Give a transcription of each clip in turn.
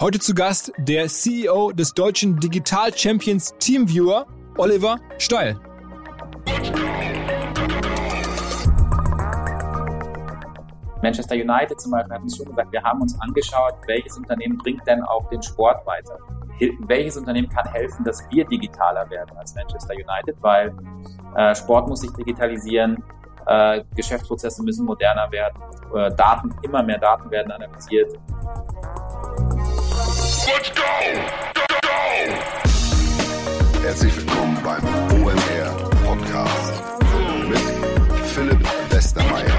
Heute zu Gast der CEO des deutschen Digital Champions Teamviewer, Oliver Steil. Manchester United zum Beispiel hat uns schon gesagt, wir haben uns angeschaut, welches Unternehmen bringt denn auch den Sport weiter. Welches Unternehmen kann helfen, dass wir digitaler werden als Manchester United, weil äh, Sport muss sich digitalisieren, äh, Geschäftsprozesse müssen moderner werden, äh, Daten, immer mehr Daten werden analysiert. Let's go! Go, go! Herzlich willkommen beim OMR Podcast mit Philipp Westermeier.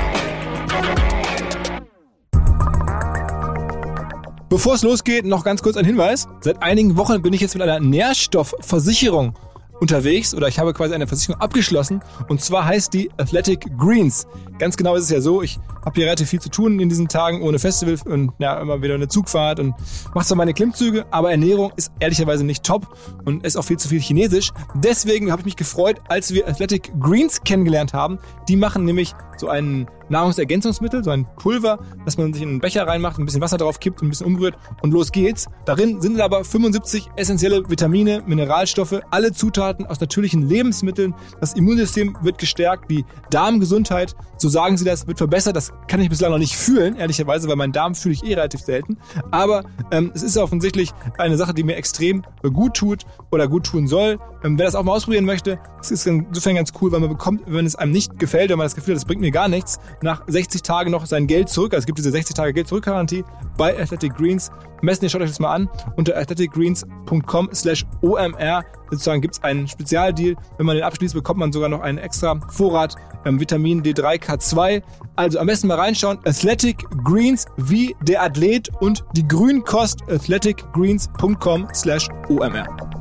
Bevor es losgeht, noch ganz kurz ein Hinweis. Seit einigen Wochen bin ich jetzt mit einer Nährstoffversicherung unterwegs oder ich habe quasi eine Versicherung abgeschlossen und zwar heißt die Athletic Greens. Ganz genau ist es ja so, ich habe hier relativ viel zu tun in diesen Tagen ohne Festival und ja, immer wieder eine Zugfahrt und mache zwar meine Klimmzüge, aber Ernährung ist ehrlicherweise nicht top und ist auch viel zu viel chinesisch. Deswegen habe ich mich gefreut, als wir Athletic Greens kennengelernt haben. Die machen nämlich so ein Nahrungsergänzungsmittel, so ein Pulver, das man sich in einen Becher reinmacht, ein bisschen Wasser drauf kippt ein bisschen umrührt und los geht's. Darin sind aber 75 essentielle Vitamine, Mineralstoffe, alle Zutaten aus natürlichen Lebensmitteln. Das Immunsystem wird gestärkt, die Darmgesundheit, so sagen sie das, wird verbessert. Das kann ich bislang noch nicht fühlen, ehrlicherweise, weil meinen Darm fühle ich eh relativ selten. Aber ähm, es ist offensichtlich eine Sache, die mir extrem gut tut oder gut tun soll. Ähm, wer das auch mal ausprobieren möchte, das ist insofern ganz cool, weil man bekommt, wenn es einem nicht gefällt, wenn man das Gefühl hat, das bringt mir gar nichts, nach 60 Tagen noch sein Geld zurück. Also es gibt diese 60 Tage Geld zurück Garantie bei Athletic Greens. Ihr schaut euch das mal an. Unter athleticgreens.com slash OMR sozusagen gibt es einen Spezialdeal. Wenn man den abschließt, bekommt man sogar noch einen extra Vorrat ähm, Vitamin D3K2. Also am besten mal reinschauen. Athletic Greens wie der Athlet und die Grünkost athleticgreens.com slash OMR.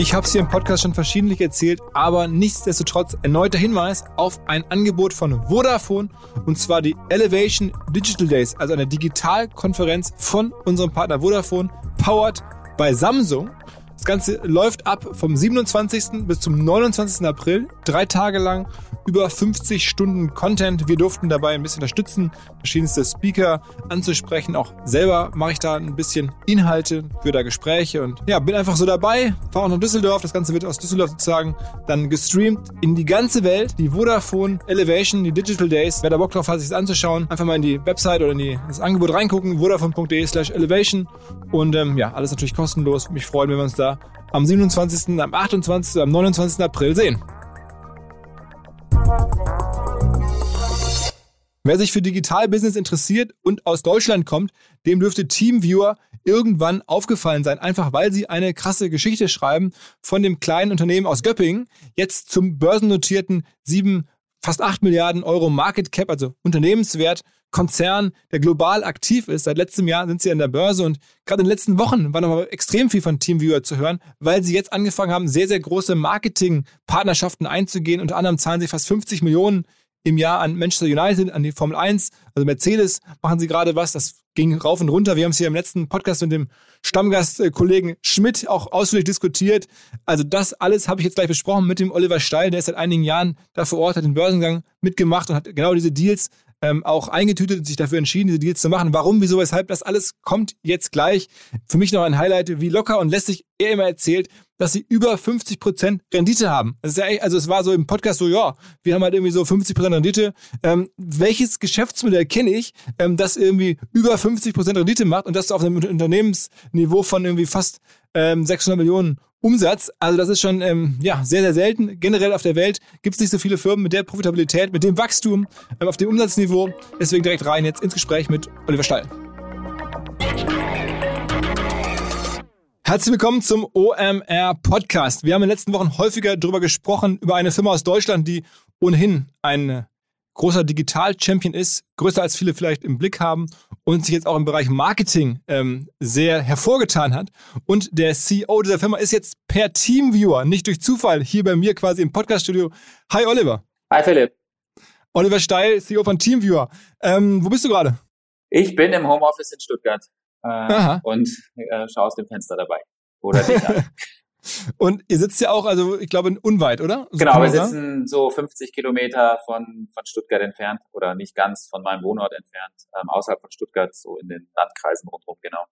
Ich habe es hier im Podcast schon verschiedentlich erzählt, aber nichtsdestotrotz erneuter Hinweis auf ein Angebot von Vodafone und zwar die Elevation Digital Days, also eine Digitalkonferenz von unserem Partner Vodafone, powered bei Samsung. Das Ganze läuft ab vom 27. bis zum 29. April, drei Tage lang, über 50 Stunden Content. Wir durften dabei ein bisschen unterstützen, verschiedenste Speaker anzusprechen. Auch selber mache ich da ein bisschen Inhalte für da Gespräche und ja, bin einfach so dabei. Fahre auch nach Düsseldorf. Das Ganze wird aus Düsseldorf sozusagen dann gestreamt in die ganze Welt. Die Vodafone Elevation, die Digital Days. Wer da Bock drauf hat, sich das anzuschauen, einfach mal in die Website oder in die, das Angebot reingucken. Vodafone.de slash Elevation. Und ähm, ja, alles natürlich kostenlos. Mich freuen, wenn wir uns da am 27., am 28., am 29. April sehen. Wer sich für Digitalbusiness interessiert und aus Deutschland kommt, dem dürfte Teamviewer irgendwann aufgefallen sein, einfach weil sie eine krasse Geschichte schreiben von dem kleinen Unternehmen aus Göppingen, jetzt zum börsennotierten 7, fast 8 Milliarden Euro Market Cap, also Unternehmenswert Konzern, der global aktiv ist. Seit letztem Jahr sind sie an der Börse und gerade in den letzten Wochen war noch mal extrem viel von Teamviewer zu hören, weil sie jetzt angefangen haben, sehr, sehr große Marketingpartnerschaften einzugehen. Unter anderem zahlen sie fast 50 Millionen im Jahr an Manchester United, an die Formel 1, also Mercedes machen sie gerade was, das ging rauf und runter. Wir haben es hier im letzten Podcast mit dem Stammgastkollegen Schmidt auch ausführlich diskutiert. Also das alles habe ich jetzt gleich besprochen mit dem Oliver Steil, der ist seit einigen Jahren da vor Ort, hat den Börsengang mitgemacht und hat genau diese Deals ähm, auch eingetütet und sich dafür entschieden, diese Deals zu machen. Warum, wieso, weshalb, das alles kommt jetzt gleich. Für mich noch ein Highlight, wie locker und lässig er immer erzählt, dass sie über 50% Rendite haben. Das ist ja echt, also es war so im Podcast so, ja, wir haben halt irgendwie so 50% Rendite. Ähm, welches Geschäftsmodell kenne ich, ähm, das irgendwie über 50% Rendite macht und das auf einem Unternehmensniveau von irgendwie fast ähm, 600 Millionen Umsatz. Also das ist schon ähm, ja, sehr, sehr selten. Generell auf der Welt gibt es nicht so viele Firmen mit der Profitabilität, mit dem Wachstum, ähm, auf dem Umsatzniveau. Deswegen direkt rein jetzt ins Gespräch mit Oliver Stall. Herzlich willkommen zum OMR Podcast. Wir haben in den letzten Wochen häufiger darüber gesprochen, über eine Firma aus Deutschland, die ohnehin ein großer Digital-Champion ist, größer als viele vielleicht im Blick haben und sich jetzt auch im Bereich Marketing ähm, sehr hervorgetan hat. Und der CEO dieser Firma ist jetzt per Teamviewer, nicht durch Zufall, hier bei mir quasi im Podcaststudio. Hi Oliver. Hi Philipp. Oliver Steil, CEO von Teamviewer. Ähm, wo bist du gerade? Ich bin im Homeoffice in Stuttgart äh, und äh, schaue aus dem Fenster dabei. Oder dich Und ihr sitzt ja auch, also ich glaube, unweit, oder? So genau, wir sitzen so 50 Kilometer von, von Stuttgart entfernt oder nicht ganz von meinem Wohnort entfernt, ähm, außerhalb von Stuttgart, so in den Landkreisen rundherum, genau.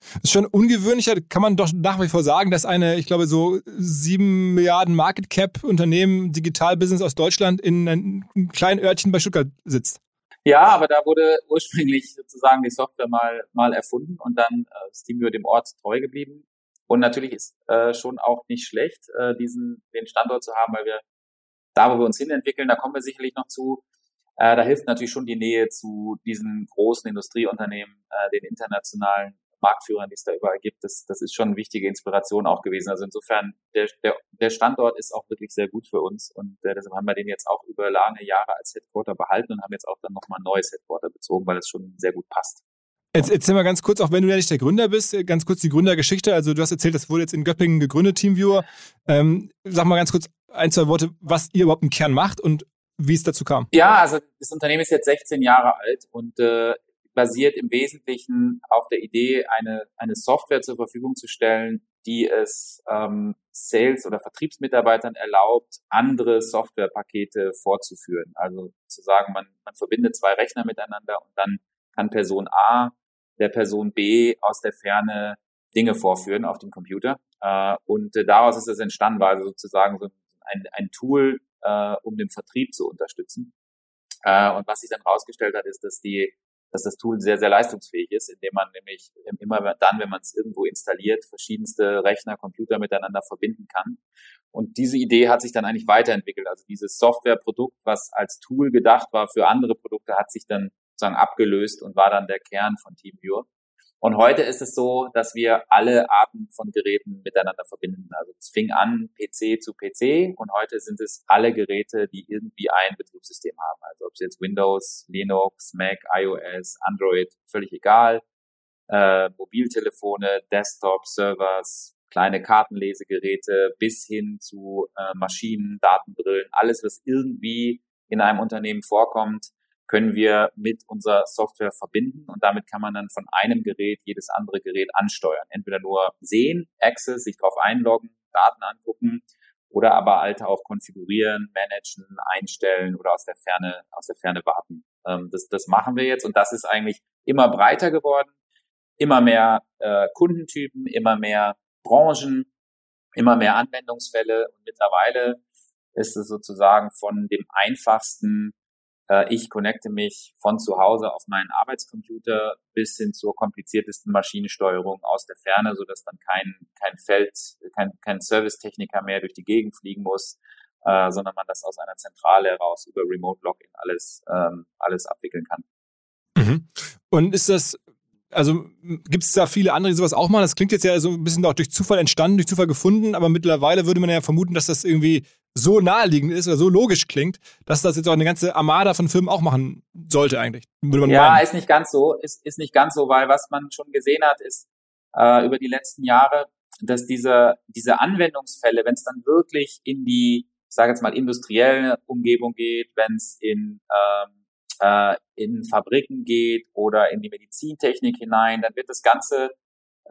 Das ist schon ungewöhnlicher, kann man doch nach wie vor sagen, dass eine, ich glaube, so sieben Milliarden Market Cap Unternehmen, Digitalbusiness aus Deutschland in einem kleinen Örtchen bei Stuttgart sitzt. Ja, aber da wurde ursprünglich sozusagen die Software mal, mal erfunden und dann äh, ist Teamviewer dem Ort treu geblieben. Und natürlich ist äh, schon auch nicht schlecht, äh, diesen, den Standort zu haben, weil wir da, wo wir uns hinentwickeln, da kommen wir sicherlich noch zu, äh, da hilft natürlich schon die Nähe zu diesen großen Industrieunternehmen, äh, den internationalen Marktführern, die es da überall gibt. Das, das ist schon eine wichtige Inspiration auch gewesen. Also insofern, der, der, der Standort ist auch wirklich sehr gut für uns und äh, deshalb haben wir den jetzt auch über lange Jahre als Headquarter behalten und haben jetzt auch dann nochmal ein neues Headquarter bezogen, weil es schon sehr gut passt. Jetzt erzähl mal ganz kurz, auch wenn du ja nicht der Gründer bist, äh, ganz kurz die Gründergeschichte. Also du hast erzählt, das wurde jetzt in Göppingen gegründet, Teamviewer. Ähm, sag mal ganz kurz ein, zwei Worte, was ihr überhaupt im Kern macht und wie es dazu kam. Ja, also das Unternehmen ist jetzt 16 Jahre alt und äh, basiert im Wesentlichen auf der Idee, eine, eine Software zur Verfügung zu stellen, die es ähm, Sales- oder Vertriebsmitarbeitern erlaubt, andere Softwarepakete vorzuführen. Also zu sagen, man, man verbindet zwei Rechner miteinander und dann kann Person A der Person B aus der Ferne Dinge vorführen auf dem Computer. Äh, und äh, daraus ist es entstanden, war also sozusagen so ein, ein Tool, äh, um den Vertrieb zu unterstützen. Äh, und was sich dann herausgestellt hat, ist, dass die dass das Tool sehr, sehr leistungsfähig ist, indem man nämlich immer dann, wenn man es irgendwo installiert, verschiedenste Rechner, Computer miteinander verbinden kann. Und diese Idee hat sich dann eigentlich weiterentwickelt. Also dieses Softwareprodukt, was als Tool gedacht war für andere Produkte, hat sich dann sozusagen abgelöst und war dann der Kern von TeamViewer. Und heute ist es so, dass wir alle Arten von Geräten miteinander verbinden. Also es fing an PC zu PC und heute sind es alle Geräte, die irgendwie ein Betriebssystem haben. Also ob es jetzt Windows, Linux, Mac, iOS, Android, völlig egal. Äh, Mobiltelefone, Desktop, Servers, kleine Kartenlesegeräte bis hin zu äh, Maschinen, Datenbrillen, alles, was irgendwie in einem Unternehmen vorkommt, können wir mit unserer Software verbinden und damit kann man dann von einem Gerät jedes andere Gerät ansteuern. Entweder nur sehen, Access, sich drauf einloggen, Daten angucken oder aber alte auch konfigurieren, managen, einstellen oder aus der Ferne, aus der Ferne warten. Ähm, das, das machen wir jetzt und das ist eigentlich immer breiter geworden, immer mehr äh, Kundentypen, immer mehr Branchen, immer mehr Anwendungsfälle und mittlerweile ist es sozusagen von dem einfachsten ich connecte mich von zu Hause auf meinen Arbeitscomputer bis hin zur kompliziertesten Maschinensteuerung aus der Ferne, so dass dann kein, kein Feld, kein, kein Servicetechniker mehr durch die Gegend fliegen muss, äh, sondern man das aus einer Zentrale heraus über Remote Login alles, ähm, alles abwickeln kann. Mhm. Und ist das also gibt es da viele andere, die sowas auch machen? Das klingt jetzt ja so ein bisschen auch durch Zufall entstanden, durch Zufall gefunden, aber mittlerweile würde man ja vermuten, dass das irgendwie so naheliegend ist oder so logisch klingt, dass das jetzt auch eine ganze Armada von Firmen auch machen sollte eigentlich. ja, meinen. ist nicht ganz so, ist, ist nicht ganz so, weil was man schon gesehen hat, ist äh, über die letzten Jahre, dass diese, diese Anwendungsfälle, wenn es dann wirklich in die, ich sage jetzt mal, industrielle Umgebung geht, wenn es in ähm, äh, in Fabriken geht oder in die Medizintechnik hinein, dann wird das Ganze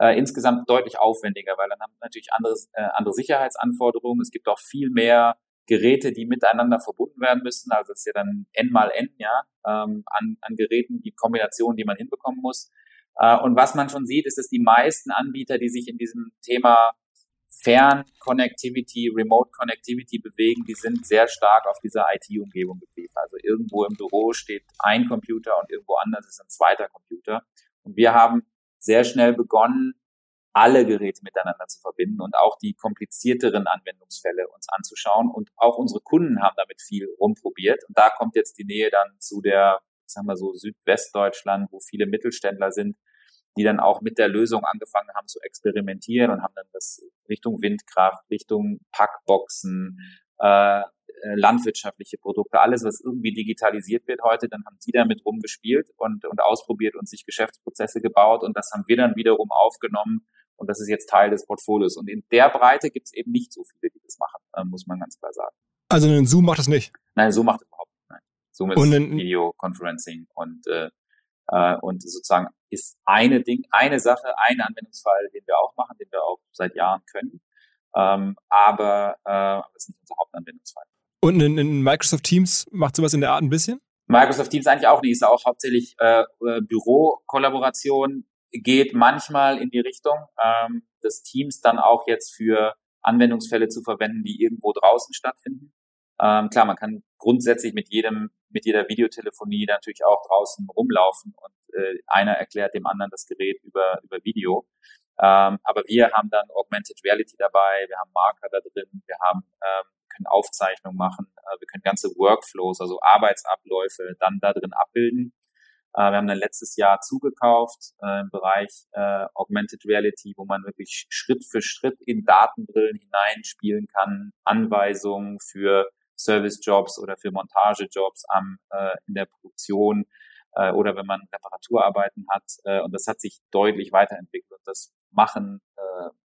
äh, insgesamt deutlich aufwendiger, weil dann haben wir natürlich anderes, äh, andere Sicherheitsanforderungen. Es gibt auch viel mehr Geräte, die miteinander verbunden werden müssen. Also es ist ja dann N mal N, ja, ähm, an, an Geräten, die Kombination, die man hinbekommen muss. Äh, und was man schon sieht, ist, dass die meisten Anbieter, die sich in diesem Thema Fern-Connectivity, Remote-Connectivity bewegen, die sind sehr stark auf dieser IT-Umgebung geblieben. Also irgendwo im Büro steht ein Computer und irgendwo anders ist ein zweiter Computer. Und wir haben sehr schnell begonnen, alle Geräte miteinander zu verbinden und auch die komplizierteren Anwendungsfälle uns anzuschauen. Und auch unsere Kunden haben damit viel rumprobiert. Und da kommt jetzt die Nähe dann zu der, sagen wir so, Südwestdeutschland, wo viele Mittelständler sind, die dann auch mit der Lösung angefangen haben zu experimentieren und haben dann das Richtung Windkraft, Richtung Packboxen, äh, äh, landwirtschaftliche Produkte, alles, was irgendwie digitalisiert wird heute, dann haben die damit rumgespielt und, und ausprobiert und sich Geschäftsprozesse gebaut und das haben wir dann wiederum aufgenommen und das ist jetzt Teil des Portfolios. Und in der Breite gibt es eben nicht so viele, die das machen, äh, muss man ganz klar sagen. Also ein Zoom macht das nicht? Nein, Zoom macht das überhaupt nicht. Nein. Zoom ist Videoconferencing und äh, äh, und sozusagen ist eine Ding, eine Sache, ein Anwendungsfall, den wir auch machen, den wir auch seit Jahren können. Ähm, aber äh, das ist nicht unser Hauptanwendungsfall. Und in, in Microsoft Teams macht sowas in der Art ein bisschen? Microsoft Teams eigentlich auch nicht, ist auch hauptsächlich äh, äh, Bürokollaboration, geht manchmal in die Richtung ähm, des Teams dann auch jetzt für Anwendungsfälle zu verwenden, die irgendwo draußen stattfinden. Ähm, klar, man kann grundsätzlich mit jedem, mit jeder Videotelefonie natürlich auch draußen rumlaufen und äh, einer erklärt dem anderen das Gerät über, über Video. Ähm, aber wir haben dann Augmented Reality dabei, wir haben Marker da drin, wir haben ähm, können Aufzeichnungen machen, äh, wir können ganze Workflows, also Arbeitsabläufe dann da drin abbilden. Äh, wir haben dann letztes Jahr zugekauft äh, im Bereich Augmented Reality, wo man wirklich Schritt für Schritt in Datenbrillen hineinspielen kann, Anweisungen für Servicejobs oder für Montagejobs am, in der Produktion oder wenn man Reparaturarbeiten hat. Und das hat sich deutlich weiterentwickelt und das machen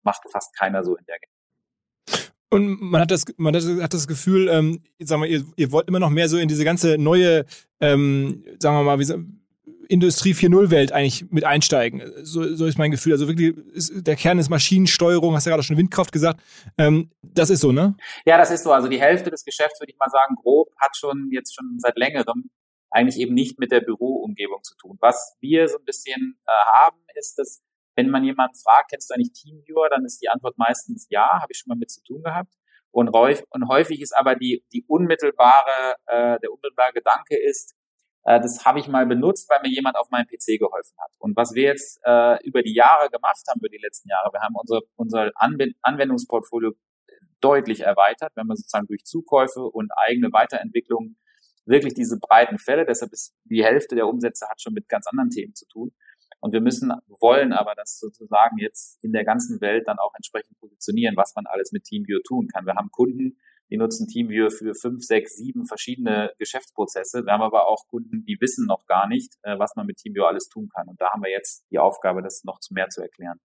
macht fast keiner so in der und man hat das, man hat das Gefühl, ähm, sagen wir, ihr, ihr wollt immer noch mehr so in diese ganze neue, ähm, sagen wir mal, wie, Industrie 4.0 Welt eigentlich mit einsteigen. So, so ist mein Gefühl. Also wirklich, ist, der Kern ist Maschinensteuerung, hast ja gerade schon Windkraft gesagt. Ähm, das ist so, ne? Ja, das ist so. Also die Hälfte des Geschäfts, würde ich mal sagen, grob, hat schon jetzt schon seit längerem eigentlich eben nicht mit der Büroumgebung zu tun. Was wir so ein bisschen äh, haben, ist, dass wenn man jemanden fragt, kennst du eigentlich Teamviewer, dann ist die Antwort meistens ja, habe ich schon mal mit zu tun gehabt. Und, häufig, und häufig ist aber die, die unmittelbare, äh, der unmittelbare Gedanke ist, äh, das habe ich mal benutzt, weil mir jemand auf meinem PC geholfen hat. Und was wir jetzt äh, über die Jahre gemacht haben, über die letzten Jahre, wir haben unser, unser Anwendungsportfolio deutlich erweitert, wenn wir sozusagen durch Zukäufe und eigene Weiterentwicklung wirklich diese breiten Fälle, deshalb ist die Hälfte der Umsätze hat schon mit ganz anderen Themen zu tun. Und wir müssen, wollen aber das sozusagen jetzt in der ganzen Welt dann auch entsprechend positionieren, was man alles mit TeamViewer tun kann. Wir haben Kunden, die nutzen TeamViewer für fünf, sechs, sieben verschiedene Geschäftsprozesse. Wir haben aber auch Kunden, die wissen noch gar nicht, äh, was man mit TeamViewer alles tun kann. Und da haben wir jetzt die Aufgabe, das noch mehr zu erklären.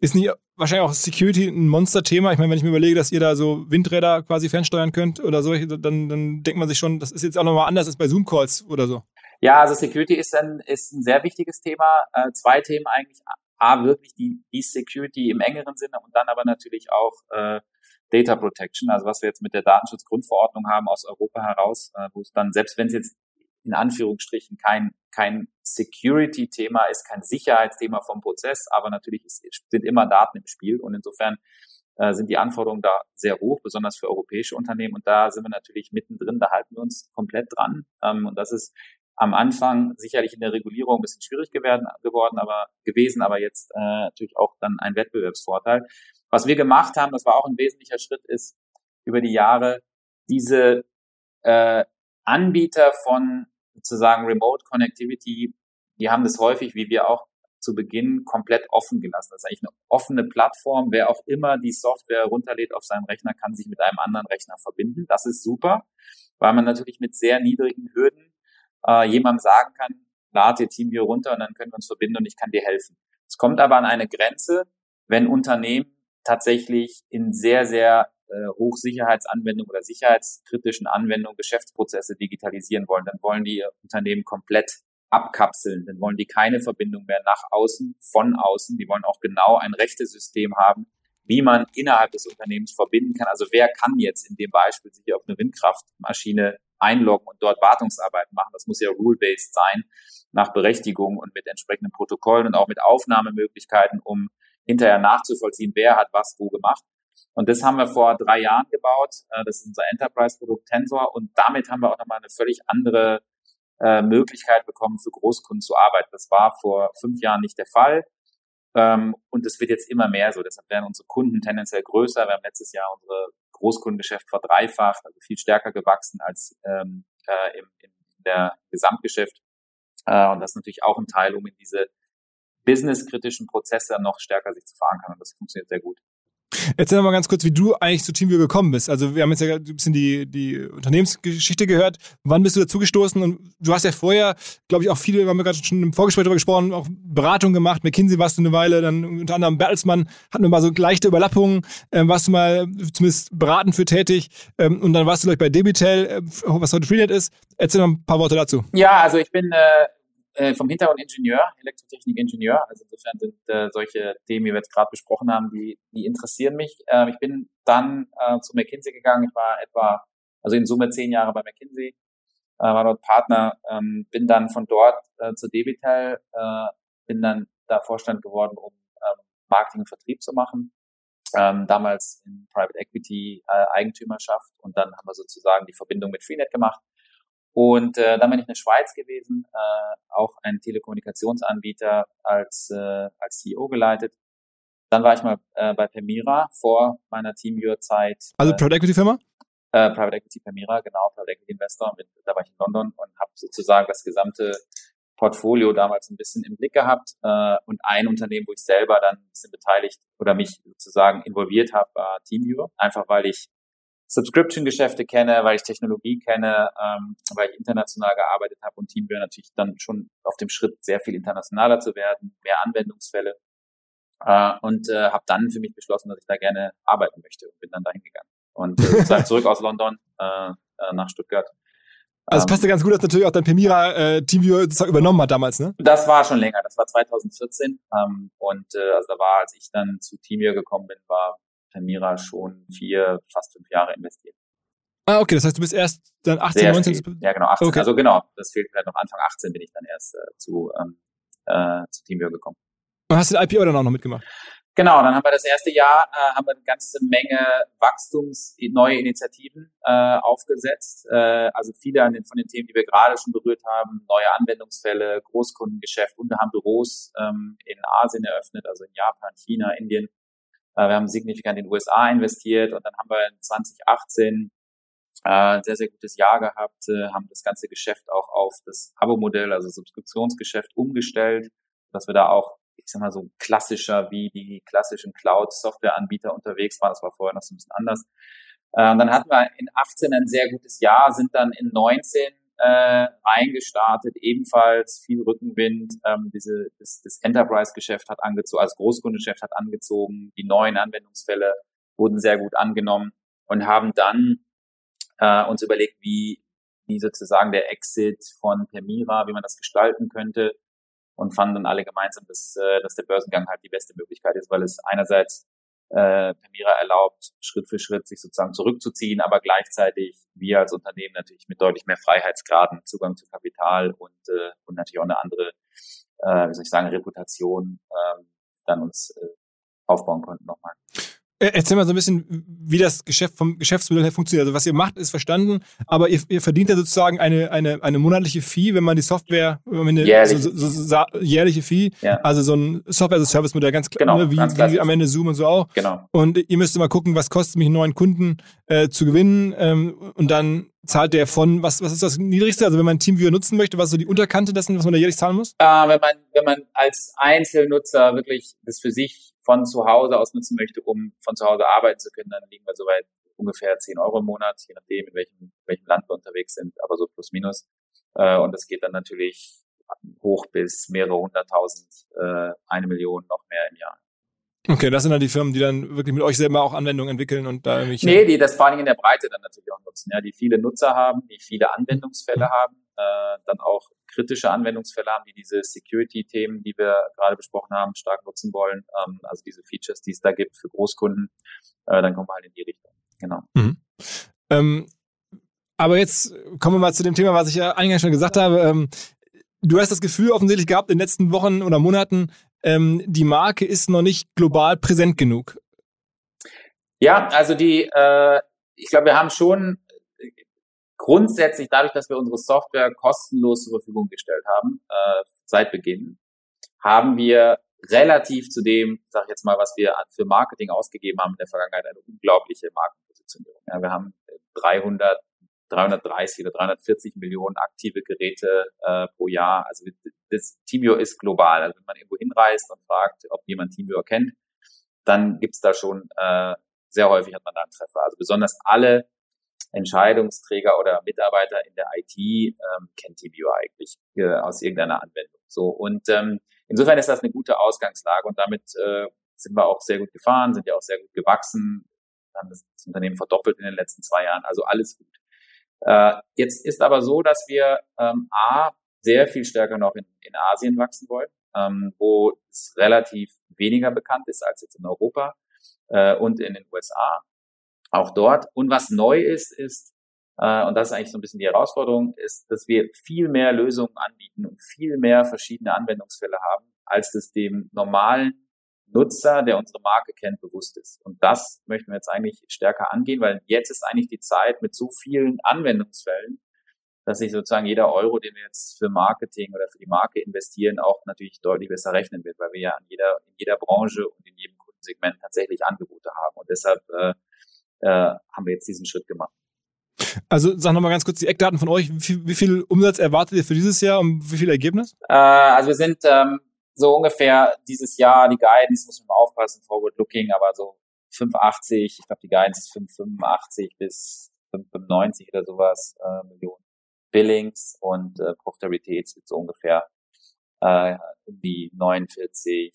Ist nicht wahrscheinlich auch Security ein Monsterthema? Ich meine, wenn ich mir überlege, dass ihr da so Windräder quasi fernsteuern könnt oder so, dann, dann denkt man sich schon, das ist jetzt auch nochmal anders als bei Zoom-Calls oder so. Ja, also Security ist ein, ist ein sehr wichtiges Thema. Äh, zwei Themen eigentlich. A, wirklich die, die Security im engeren Sinne und dann aber natürlich auch äh, Data Protection, also was wir jetzt mit der Datenschutzgrundverordnung haben aus Europa heraus, äh, wo es dann, selbst wenn es jetzt in Anführungsstrichen kein, kein Security-Thema ist, kein Sicherheitsthema vom Prozess, aber natürlich ist, sind immer Daten im Spiel und insofern äh, sind die Anforderungen da sehr hoch, besonders für europäische Unternehmen und da sind wir natürlich mittendrin, da halten wir uns komplett dran ähm, und das ist am Anfang sicherlich in der Regulierung ein bisschen schwierig geworden, aber gewesen, aber jetzt äh, natürlich auch dann ein Wettbewerbsvorteil. Was wir gemacht haben, das war auch ein wesentlicher Schritt, ist über die Jahre diese äh, Anbieter von sozusagen Remote Connectivity, die haben das häufig, wie wir auch zu Beginn, komplett offen gelassen. Das ist eigentlich eine offene Plattform. Wer auch immer die Software runterlädt auf seinem Rechner, kann sich mit einem anderen Rechner verbinden. Das ist super, weil man natürlich mit sehr niedrigen Hürden äh, jemandem sagen kann, lad dir TeamViewer runter und dann können wir uns verbinden und ich kann dir helfen. Es kommt aber an eine Grenze, wenn Unternehmen tatsächlich in sehr, sehr äh, Hochsicherheitsanwendungen oder sicherheitskritischen Anwendungen Geschäftsprozesse digitalisieren wollen, dann wollen die Unternehmen komplett abkapseln, dann wollen die keine Verbindung mehr nach außen, von außen, die wollen auch genau ein Rechtesystem haben, wie man innerhalb des Unternehmens verbinden kann. Also wer kann jetzt in dem Beispiel sich auf eine Windkraftmaschine einloggen und dort Wartungsarbeiten machen. Das muss ja rule-based sein, nach Berechtigung und mit entsprechenden Protokollen und auch mit Aufnahmemöglichkeiten, um hinterher nachzuvollziehen, wer hat was wo gemacht. Und das haben wir vor drei Jahren gebaut. Äh, das ist unser Enterprise-Produkt Tensor. Und damit haben wir auch nochmal eine völlig andere äh, Möglichkeit bekommen, für Großkunden zu arbeiten. Das war vor fünf Jahren nicht der Fall. Ähm, und es wird jetzt immer mehr so. Deshalb werden unsere Kunden tendenziell größer. Wir haben letztes Jahr unsere Großkundengeschäft verdreifacht, also viel stärker gewachsen als ähm, äh, im, im der Gesamtgeschäft. Äh, und das ist natürlich auch ein Teil, um in diese businesskritischen Prozesse noch stärker sich zu verankern. Und das funktioniert sehr gut. Erzähl mal ganz kurz, wie du eigentlich zu TeamViewer gekommen bist. Also wir haben jetzt ja ein bisschen die, die Unternehmensgeschichte gehört. Wann bist du dazu gestoßen? Und du hast ja vorher, glaube ich, auch viele, wir haben gerade schon im Vorgespräch darüber gesprochen, auch Beratung gemacht. McKinsey warst du eine Weile, dann unter anderem Bertelsmann hatten wir mal so leichte Überlappungen. Ähm, warst du mal zumindest beratend für tätig. Ähm, und dann warst du, glaube ich, bei Debitel, äh, was heute Freenet ist. Erzähl mal ein paar Worte dazu. Ja, also ich bin... Äh äh, vom Hintergrund Ingenieur, Elektrotechnik-Ingenieur. Also insofern sind äh, solche Themen, wie wir jetzt gerade besprochen haben, die, die interessieren mich. Äh, ich bin dann äh, zu McKinsey gegangen. Ich war etwa, also in Summe zehn Jahre bei McKinsey, äh, war dort Partner, ähm, bin dann von dort äh, zu Debitel, äh, bin dann da Vorstand geworden, um ähm, Marketing und Vertrieb zu machen. Ähm, damals in Private Equity äh, Eigentümerschaft und dann haben wir sozusagen die Verbindung mit Freenet gemacht und äh, dann bin ich in der Schweiz gewesen, äh, auch ein Telekommunikationsanbieter als, äh, als CEO geleitet. Dann war ich mal äh, bei Permira vor meiner Teamviewer-Zeit. Also äh, Private Equity Firma? Äh, Private Equity Permira, genau, Private Equity Investor. Mit, da war ich in London und habe sozusagen das gesamte Portfolio damals ein bisschen im Blick gehabt. Äh, und ein Unternehmen, wo ich selber dann ein bisschen beteiligt oder mich sozusagen involviert habe, war Teamviewer. Einfach weil ich Subscription-Geschäfte kenne, weil ich Technologie kenne, ähm, weil ich international gearbeitet habe und Teamviewer natürlich dann schon auf dem Schritt, sehr viel internationaler zu werden, mehr Anwendungsfälle. Äh, und äh, habe dann für mich beschlossen, dass ich da gerne arbeiten möchte und bin dann dahin gegangen. Und äh, zurück aus London äh, äh, nach Stuttgart. Also es passte ganz gut, dass natürlich auch dein Permira äh, Teamviewer übernommen hat damals, ne? Das war schon länger, das war 2014. Ähm, und äh, also da war, als ich dann zu Teamviewer gekommen bin, war Permira schon vier, fast fünf Jahre investiert. Ah, okay, das heißt, du bist erst dann 18, Sehr 19? Spät. Ja, genau, 18. Okay. Also genau, das fehlt vielleicht noch Anfang 18 bin ich dann erst äh, zu, ähm, äh, zu Teamviewer gekommen. Und hast du den IPO dann auch noch mitgemacht? Genau, dann haben wir das erste Jahr, äh, haben wir eine ganze Menge Wachstums, neue Initiativen äh, aufgesetzt. Äh, also viele den, von den Themen, die wir gerade schon berührt haben, neue Anwendungsfälle, Großkundengeschäft und wir haben Büros ähm, in Asien eröffnet, also in Japan, China, Indien wir haben signifikant in den USA investiert und dann haben wir in 2018 äh, ein sehr, sehr gutes Jahr gehabt, äh, haben das ganze Geschäft auch auf das Abo-Modell, also Subskriptionsgeschäft umgestellt, dass wir da auch, ich sag mal, so klassischer wie die klassischen Cloud-Software-Anbieter unterwegs waren. Das war vorher noch so ein bisschen anders. Und dann hatten wir in 18 ein sehr gutes Jahr, sind dann in 19 äh, reingestartet, ebenfalls viel Rückenwind. Ähm, diese, das, das Enterprise-Geschäft hat angezogen, also Großkundengeschäft hat angezogen, die neuen Anwendungsfälle wurden sehr gut angenommen und haben dann äh, uns überlegt, wie, wie sozusagen der Exit von Permira, wie man das gestalten könnte und fanden dann alle gemeinsam, dass, äh, dass der Börsengang halt die beste Möglichkeit ist, weil es einerseits äh, Permira erlaubt, Schritt für Schritt sich sozusagen zurückzuziehen, aber gleichzeitig wir als Unternehmen natürlich mit deutlich mehr Freiheitsgraden, Zugang zu Kapital und, äh, und natürlich auch eine andere, äh, wie soll ich sagen, Reputation äh, dann uns äh, aufbauen konnten nochmal. Äh, erzähl mal so ein bisschen, wie das Geschäft vom Geschäftsmodell her funktioniert. Also was ihr macht, ist verstanden, aber ihr, ihr verdient ja sozusagen eine, eine, eine monatliche Fee, wenn man die Software, wenn man eine jährliche, so, so, so, jährliche Fee, ja. also so ein Software-as-a-Service-Modell, ganz klar, genau, ne, wie, ganz wie am Ende Zoom und so auch. Genau. Und ihr müsst mal gucken, was kostet mich einen neuen Kunden äh, zu gewinnen ähm, und dann zahlt der von, was, was ist das Niedrigste? Also wenn man TeamViewer nutzen möchte, was ist so die Unterkante dessen, was man da jährlich zahlen muss? Äh, wenn man, wenn man als Einzelnutzer wirklich das für sich von zu Hause aus nutzen möchte, um von zu Hause arbeiten zu können, dann liegen wir so bei ungefähr 10 Euro im Monat, je nachdem, in welchem, welchem Land wir unterwegs sind, aber so plus minus. Äh, und das geht dann natürlich hoch bis mehrere hunderttausend, äh, eine Million, noch mehr im Jahr. Okay, das sind dann die Firmen, die dann wirklich mit euch selber auch Anwendungen entwickeln und da irgendwie. Nee, die das vor allen Dingen in der Breite dann natürlich auch nutzen, ja, die viele Nutzer haben, die viele Anwendungsfälle mhm. haben, äh, dann auch kritische Anwendungsfälle haben, die diese Security-Themen, die wir gerade besprochen haben, stark nutzen wollen, ähm, also diese Features, die es da gibt für Großkunden, äh, dann kommen wir halt in die Richtung. Genau. Mhm. Ähm, aber jetzt kommen wir mal zu dem Thema, was ich ja eingangs schon gesagt habe. Ähm, du hast das Gefühl offensichtlich gehabt in den letzten Wochen oder Monaten, ähm, die Marke ist noch nicht global präsent genug. Ja, also die, äh, ich glaube, wir haben schon grundsätzlich dadurch, dass wir unsere Software kostenlos zur Verfügung gestellt haben, äh, seit Beginn, haben wir relativ zu dem, sag ich jetzt mal, was wir für Marketing ausgegeben haben in der Vergangenheit, eine unglaubliche Markenpositionierung. Ja, wir haben 300, 330 oder 340 Millionen aktive Geräte äh, pro Jahr. Also das Teamviewer ist global. Also wenn man irgendwo hinreist und fragt, ob jemand Teamviewer kennt, dann gibt's da schon äh, sehr häufig hat man da einen Treffer. Also besonders alle Entscheidungsträger oder Mitarbeiter in der IT ähm, kennt TeamViewer eigentlich äh, aus irgendeiner Anwendung. So und ähm, insofern ist das eine gute Ausgangslage und damit äh, sind wir auch sehr gut gefahren, sind ja auch sehr gut gewachsen, haben das Unternehmen verdoppelt in den letzten zwei Jahren, also alles gut. Äh, jetzt ist aber so, dass wir ähm, a sehr viel stärker noch in, in Asien wachsen wollen, ähm, wo es relativ weniger bekannt ist als jetzt in Europa äh, und in den USA. Auch dort. Und was neu ist, ist, äh, und das ist eigentlich so ein bisschen die Herausforderung, ist, dass wir viel mehr Lösungen anbieten und viel mehr verschiedene Anwendungsfälle haben, als das dem normalen Nutzer, der unsere Marke kennt, bewusst ist. Und das möchten wir jetzt eigentlich stärker angehen, weil jetzt ist eigentlich die Zeit mit so vielen Anwendungsfällen, dass sich sozusagen jeder Euro, den wir jetzt für Marketing oder für die Marke investieren, auch natürlich deutlich besser rechnen wird, weil wir ja an jeder, in jeder Branche und in jedem Kundensegment tatsächlich Angebote haben. Und deshalb äh, äh, haben wir jetzt diesen Schritt gemacht. Also sag nochmal ganz kurz die Eckdaten von euch. Wie viel, wie viel Umsatz erwartet ihr für dieses Jahr und wie viel Ergebnis? Äh, also wir sind ähm, so ungefähr dieses Jahr, die Guidance, muss man mal aufpassen, forward looking, aber so 580, ich glaube die Guidance ist 585 bis 595 oder sowas äh, Millionen Billings und äh, Profitabilität wird so ungefähr äh, die 49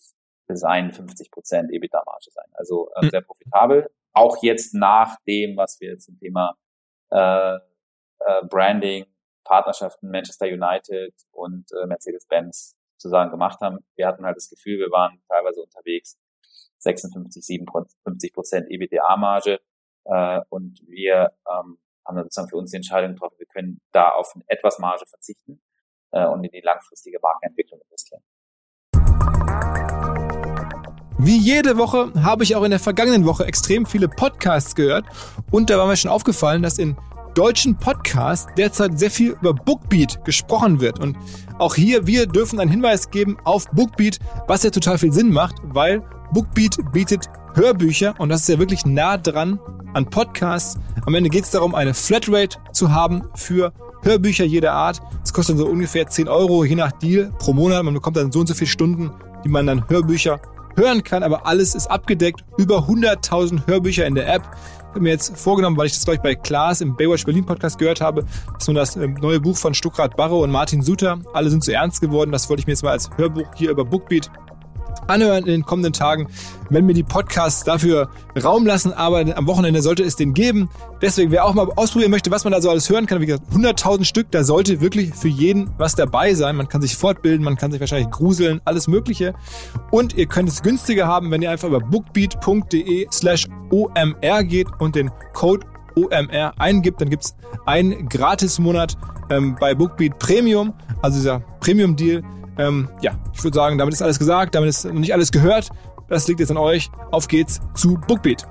bis 51 Prozent EBITDA-Marge sein. Also äh, hm. sehr profitabel. Auch jetzt nach dem, was wir zum Thema äh, äh, Branding, Partnerschaften Manchester United und äh, Mercedes-Benz sozusagen gemacht haben. Wir hatten halt das Gefühl, wir waren teilweise unterwegs 56, 57 Prozent EBITDA-Marge äh, und wir ähm, haben dann sozusagen für uns die Entscheidung getroffen, wir können da auf etwas Marge verzichten äh, und in die langfristige Markenentwicklung investieren. Wie jede Woche habe ich auch in der vergangenen Woche extrem viele Podcasts gehört und da war mir schon aufgefallen, dass in deutschen Podcasts derzeit sehr viel über Bookbeat gesprochen wird. Und auch hier, wir dürfen einen Hinweis geben auf Bookbeat, was ja total viel Sinn macht, weil Bookbeat bietet Hörbücher und das ist ja wirklich nah dran an Podcasts. Am Ende geht es darum, eine Flatrate zu haben für Hörbücher jeder Art. Es kostet so ungefähr 10 Euro, je nach Deal pro Monat. Man bekommt dann so und so viele Stunden, die man dann Hörbücher hören kann, aber alles ist abgedeckt. Über 100.000 Hörbücher in der App. Ich habe mir jetzt vorgenommen, weil ich das, glaube ich, bei Klaas im Baywatch Berlin Podcast gehört habe, dass man das ähm, neue Buch von Stuckrad Barrow und Martin Suter, alle sind zu ernst geworden. Das wollte ich mir jetzt mal als Hörbuch hier über Bookbeat anhören in den kommenden Tagen, wenn mir die Podcasts dafür Raum lassen. Aber am Wochenende sollte es den geben. Deswegen, wer auch mal ausprobieren möchte, was man da so alles hören kann, wie gesagt, 100.000 Stück, da sollte wirklich für jeden was dabei sein. Man kann sich fortbilden, man kann sich wahrscheinlich gruseln, alles Mögliche. Und ihr könnt es günstiger haben, wenn ihr einfach über bookbeat.de slash omr geht und den Code OMR eingibt, dann gibt's einen Gratis-Monat ähm, bei Bookbeat Premium, also dieser Premium-Deal ähm, ja, ich würde sagen, damit ist alles gesagt, damit ist noch nicht alles gehört. Das liegt jetzt an euch. Auf geht's zu Bookbeat.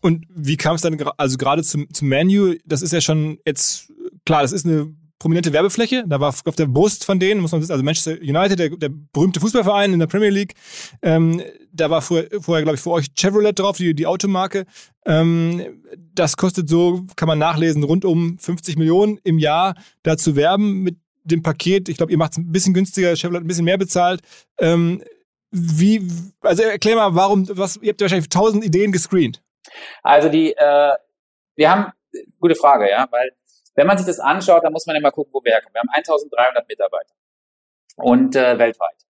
Und wie kam es dann, also gerade zum, zum Menu, das ist ja schon jetzt, klar, das ist eine prominente Werbefläche. Da war auf der Brust von denen, muss man wissen, also Manchester United, der, der berühmte Fußballverein in der Premier League. Ähm, da war vorher, vorher glaube ich, für euch Chevrolet drauf, die, die Automarke. Ähm, das kostet so, kann man nachlesen, rund um 50 Millionen im Jahr da zu werben mit dem Paket. Ich glaube, ihr macht es ein bisschen günstiger, Chevrolet ein bisschen mehr bezahlt. Ähm, wie, also erklär mal, warum, was, ihr habt ja wahrscheinlich tausend Ideen gescreent. Also die, äh, wir haben, gute Frage, ja, weil wenn man sich das anschaut, dann muss man immer gucken, wo wir herkommen. Wir haben 1300 Mitarbeiter und äh, weltweit.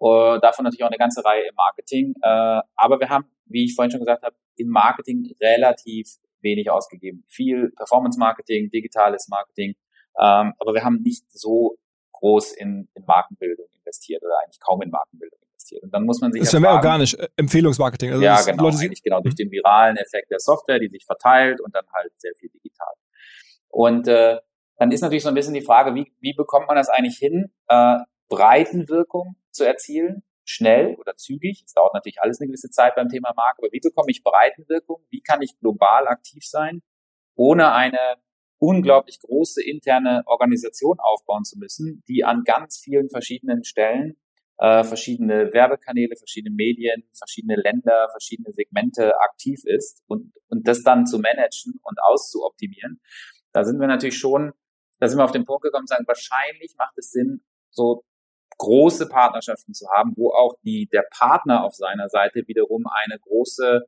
Uh, davon natürlich auch eine ganze Reihe im Marketing. Äh, aber wir haben, wie ich vorhin schon gesagt habe, im Marketing relativ wenig ausgegeben. Viel Performance-Marketing, digitales Marketing. Ähm, aber wir haben nicht so groß in, in Markenbildung investiert oder eigentlich kaum in Markenbildung investiert. Und dann muss man sich. Das ist ja mehr organisch, äh, Empfehlungsmarketing. Also ja, genau. Leute, eigentlich genau durch den viralen Effekt der Software, die sich verteilt und dann halt sehr viel digital. Und äh, dann ist natürlich so ein bisschen die Frage, wie, wie bekommt man das eigentlich hin, äh, Breitenwirkung zu erzielen, schnell oder zügig. Es dauert natürlich alles eine gewisse Zeit beim Thema Marke, aber wie bekomme ich Breitenwirkung? Wie kann ich global aktiv sein, ohne eine unglaublich große interne Organisation aufbauen zu müssen, die an ganz vielen verschiedenen Stellen äh, verschiedene Werbekanäle, verschiedene Medien, verschiedene Länder, verschiedene Segmente aktiv ist und, und das dann zu managen und auszuoptimieren da sind wir natürlich schon, da sind wir auf den Punkt gekommen, sagen, wahrscheinlich macht es Sinn, so große Partnerschaften zu haben, wo auch die, der Partner auf seiner Seite wiederum eine große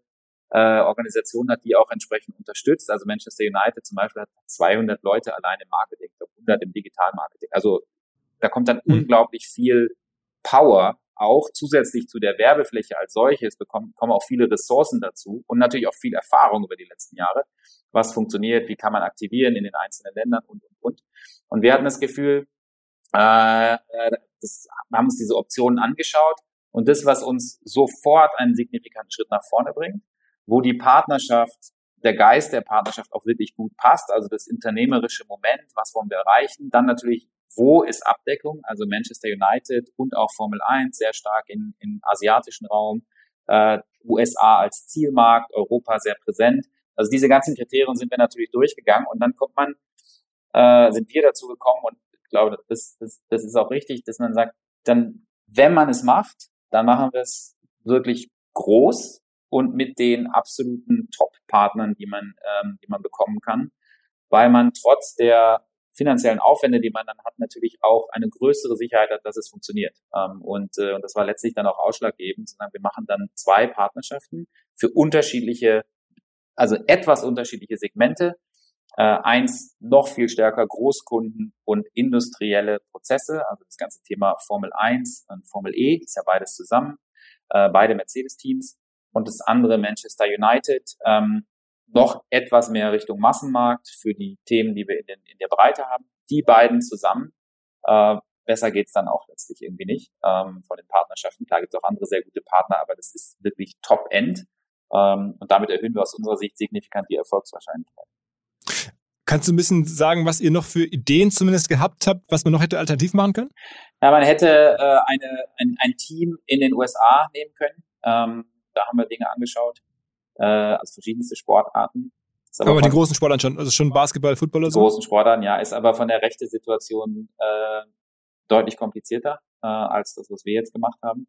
äh, Organisation hat, die auch entsprechend unterstützt. Also Manchester United zum Beispiel hat 200 Leute allein im Marketing, 100 im Digitalmarketing. Also da kommt dann mhm. unglaublich viel Power auch zusätzlich zu der Werbefläche als solches bekommen, kommen auch viele Ressourcen dazu und natürlich auch viel Erfahrung über die letzten Jahre, was funktioniert, wie kann man aktivieren in den einzelnen Ländern und, und, und. Und wir hatten das Gefühl, äh, äh das, haben uns diese Optionen angeschaut und das, was uns sofort einen signifikanten Schritt nach vorne bringt, wo die Partnerschaft, der Geist der Partnerschaft auch wirklich gut passt, also das unternehmerische Moment, was wollen wir erreichen, dann natürlich wo ist Abdeckung? Also Manchester United und auch Formel 1 sehr stark in, im asiatischen Raum, äh, USA als Zielmarkt, Europa sehr präsent. Also diese ganzen Kriterien sind wir natürlich durchgegangen und dann kommt man, äh, sind wir dazu gekommen und ich glaube, das, das, das ist auch richtig, dass man sagt, dann, wenn man es macht, dann machen wir es wirklich groß und mit den absoluten Top-Partnern, die man, ähm, die man bekommen kann, weil man trotz der finanziellen Aufwände, die man dann hat, natürlich auch eine größere Sicherheit hat, dass es funktioniert. Ähm, und, äh, und das war letztlich dann auch ausschlaggebend, sondern wir machen dann zwei Partnerschaften für unterschiedliche, also etwas unterschiedliche Segmente. Äh, eins noch viel stärker Großkunden und industrielle Prozesse, also das ganze Thema Formel 1 und Formel E, ist ja beides zusammen, äh, beide Mercedes-Teams. Und das andere Manchester United, ähm, noch etwas mehr Richtung Massenmarkt für die Themen, die wir in, den, in der Breite haben. Die beiden zusammen, äh, besser geht's dann auch letztlich irgendwie nicht ähm, von den Partnerschaften. Klar gibt es auch andere sehr gute Partner, aber das ist wirklich Top-End. Ähm, und damit erhöhen wir aus unserer Sicht signifikant die Erfolgswahrscheinlichkeit. Kannst du ein bisschen sagen, was ihr noch für Ideen zumindest gehabt habt, was man noch hätte alternativ machen können? Ja, man hätte äh, eine, ein, ein Team in den USA nehmen können. Ähm, da haben wir Dinge angeschaut äh, also verschiedenste Sportarten. aber, aber die großen Sportarten schon, also schon Basketball, Football oder so? Großen Sportarten, ja, ist aber von der rechte Situation äh, deutlich komplizierter äh, als das, was wir jetzt gemacht haben.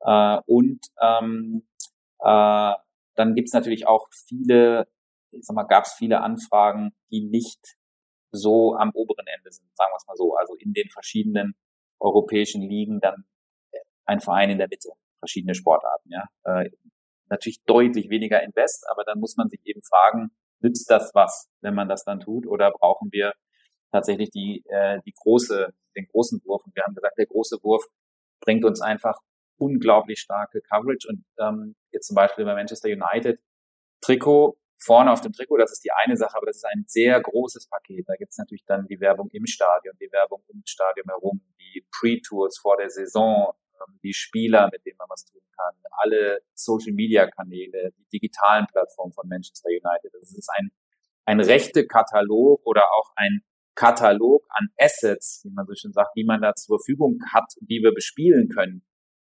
Äh, und ähm, äh, dann gibt's natürlich auch viele, ich sag mal, gab es viele Anfragen, die nicht so am oberen Ende sind, sagen wir es mal so. Also in den verschiedenen europäischen Ligen dann ein Verein in der Mitte, verschiedene Sportarten, ja. Äh, natürlich deutlich weniger Invest, aber dann muss man sich eben fragen, nützt das was, wenn man das dann tut, oder brauchen wir tatsächlich die, äh, die große, den großen Wurf? Und wir haben gesagt, der große Wurf bringt uns einfach unglaublich starke Coverage. Und ähm, jetzt zum Beispiel bei Manchester United, Trikot, vorne auf dem Trikot, das ist die eine Sache, aber das ist ein sehr großes Paket. Da gibt's natürlich dann die Werbung im Stadion, die Werbung ums Stadion herum, die Pre-Tours vor der Saison, die Spieler, mit denen man was tun kann, alle Social-Media-Kanäle, die digitalen Plattformen von Manchester United. Das ist ein, ein rechte Katalog oder auch ein Katalog an Assets, wie man so schön sagt, die man da zur Verfügung hat, die wir bespielen können.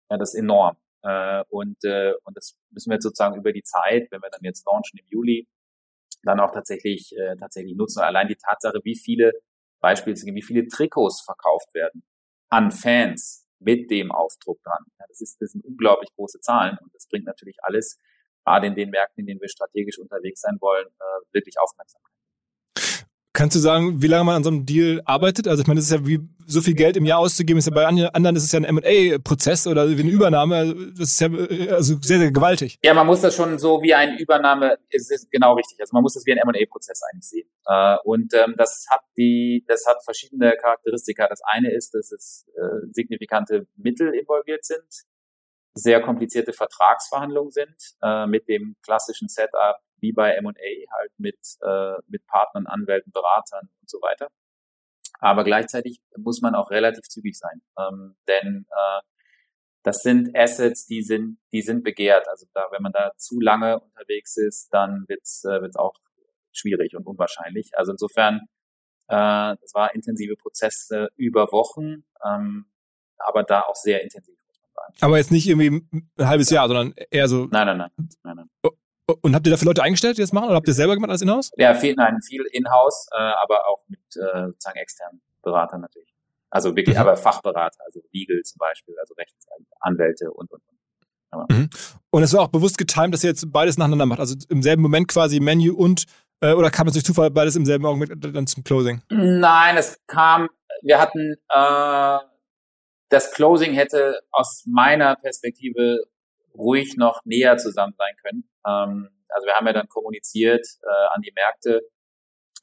Ja, das ist enorm. Äh, und, äh, und das müssen wir jetzt sozusagen über die Zeit, wenn wir dann jetzt launchen im Juli, dann auch tatsächlich, äh, tatsächlich nutzen. Allein die Tatsache, wie viele beispielsweise, wie viele Trikots verkauft werden an Fans, mit dem Aufdruck dran. Ja, das, ist, das sind unglaublich große Zahlen und das bringt natürlich alles, gerade in den Märkten, in denen wir strategisch unterwegs sein wollen, äh, wirklich Aufmerksamkeit. Kannst du sagen, wie lange man an so einem Deal arbeitet? Also ich meine, das ist ja wie so viel Geld im Jahr auszugeben, ist ja bei anderen ist es ja ein M&A-Prozess oder wie eine Übernahme. Also das ist ja also sehr, sehr gewaltig. Ja, man muss das schon so wie eine Übernahme, es ist genau richtig. Also man muss das wie ein M&A-Prozess eigentlich sehen. Äh, und ähm, das hat die, das hat verschiedene Charakteristika. Das eine ist, dass es äh, signifikante Mittel involviert sind, sehr komplizierte Vertragsverhandlungen sind äh, mit dem klassischen Setup wie bei M&A halt mit, äh, mit Partnern, Anwälten, Beratern und so weiter. Aber gleichzeitig muss man auch relativ zügig sein, ähm, denn äh, das sind Assets, die sind, die sind begehrt. Also da, wenn man da zu lange unterwegs ist, dann wird's, äh, wird's auch schwierig und unwahrscheinlich. Also insofern, äh, das war intensive Prozesse über Wochen, ähm, aber da auch sehr intensiv. Aber jetzt nicht irgendwie ein halbes Jahr, sondern eher so. Nein, nein, nein. nein, nein. Und habt ihr dafür Leute eingestellt, die das machen? Oder habt ihr selber gemacht als Inhouse? Ja, viel, nein, viel Inhouse, äh, aber auch mit äh, sozusagen externen Beratern natürlich. Also wirklich, mhm. aber Fachberater, also Legal zum Beispiel, also Rechtsanwälte und, und, und. Mhm. Und es war auch bewusst getimt, dass ihr jetzt beides nacheinander macht. Also im selben Moment quasi Menü und äh, oder kam es durch Zufall beides im selben Augenblick dann zum Closing? Nein, es kam, wir hatten äh, das Closing hätte aus meiner Perspektive ruhig noch näher zusammen sein können. Ähm, also wir haben ja dann kommuniziert äh, an die Märkte,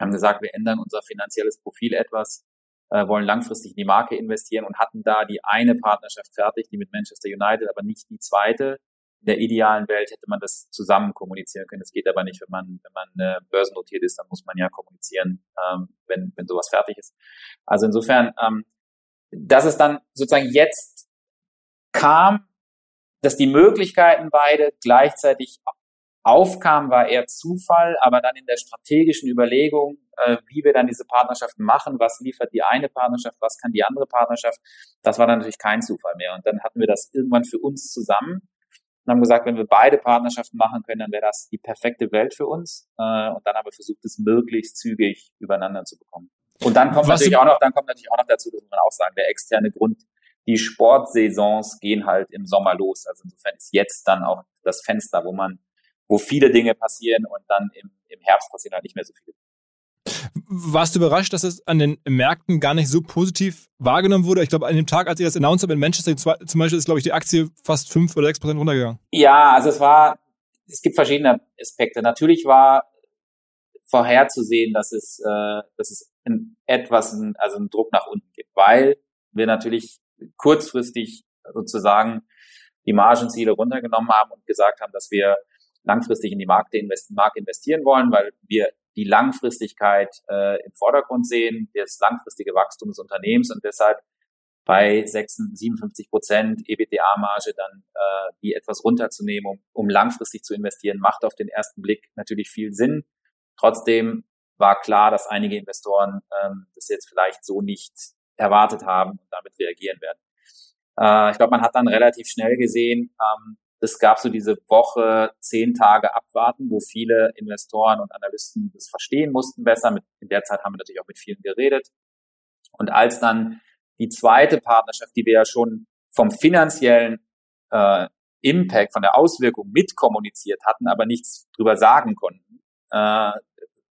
haben gesagt, wir ändern unser finanzielles Profil etwas. äh, wollen langfristig in die Marke investieren und hatten da die eine Partnerschaft fertig, die mit Manchester United, aber nicht die zweite. In der idealen Welt hätte man das zusammen kommunizieren können. Das geht aber nicht, wenn man, wenn man äh, börsennotiert ist, dann muss man ja kommunizieren, ähm, wenn, wenn sowas fertig ist. Also insofern, ähm, dass es dann sozusagen jetzt kam, dass die Möglichkeiten beide gleichzeitig aufkamen, war eher Zufall, aber dann in der strategischen Überlegung, äh, wie wir dann diese Partnerschaften machen, was liefert die eine Partnerschaft, was kann die andere Partnerschaft, das war dann natürlich kein Zufall mehr. Und dann hatten wir das irgendwann für uns zusammen und haben gesagt, wenn wir beide Partnerschaften machen können, dann wäre das die perfekte Welt für uns. Äh, und dann haben wir versucht, es möglichst zügig übereinander zu bekommen. Und dann kommt was natürlich auch noch, dann kommt natürlich auch noch dazu, das muss man auch sagen, der externe Grund, die Sportsaisons gehen halt im Sommer los. Also insofern ist jetzt dann auch das Fenster, wo man, wo viele Dinge passieren und dann im, im Herbst passieren halt nicht mehr so viele. Warst du überrascht, dass es an den Märkten gar nicht so positiv wahrgenommen wurde? Ich glaube, an dem Tag, als ihr das announced habt in Manchester zum Beispiel, ist, glaube ich, die Aktie fast fünf oder sechs Prozent runtergegangen. Ja, also es war, es gibt verschiedene Aspekte. Natürlich war vorherzusehen, dass es, äh, dass es in etwas, also einen Druck nach unten gibt, weil wir natürlich kurzfristig sozusagen die Margenziele runtergenommen haben und gesagt haben, dass wir langfristig in die Marke investieren wollen, weil wir die Langfristigkeit äh, im Vordergrund sehen, das langfristige Wachstum des Unternehmens und deshalb bei 56, 57 Prozent EBTA-Marge dann äh, die etwas runterzunehmen, um, um langfristig zu investieren, macht auf den ersten Blick natürlich viel Sinn. Trotzdem war klar, dass einige Investoren ähm, das jetzt vielleicht so nicht erwartet haben und damit reagieren werden. Äh, ich glaube, man hat dann relativ schnell gesehen, ähm, es gab so diese Woche zehn Tage abwarten, wo viele Investoren und Analysten das verstehen mussten besser. Mit, in der Zeit haben wir natürlich auch mit vielen geredet. Und als dann die zweite Partnerschaft, die wir ja schon vom finanziellen äh, Impact, von der Auswirkung mitkommuniziert hatten, aber nichts drüber sagen konnten, äh,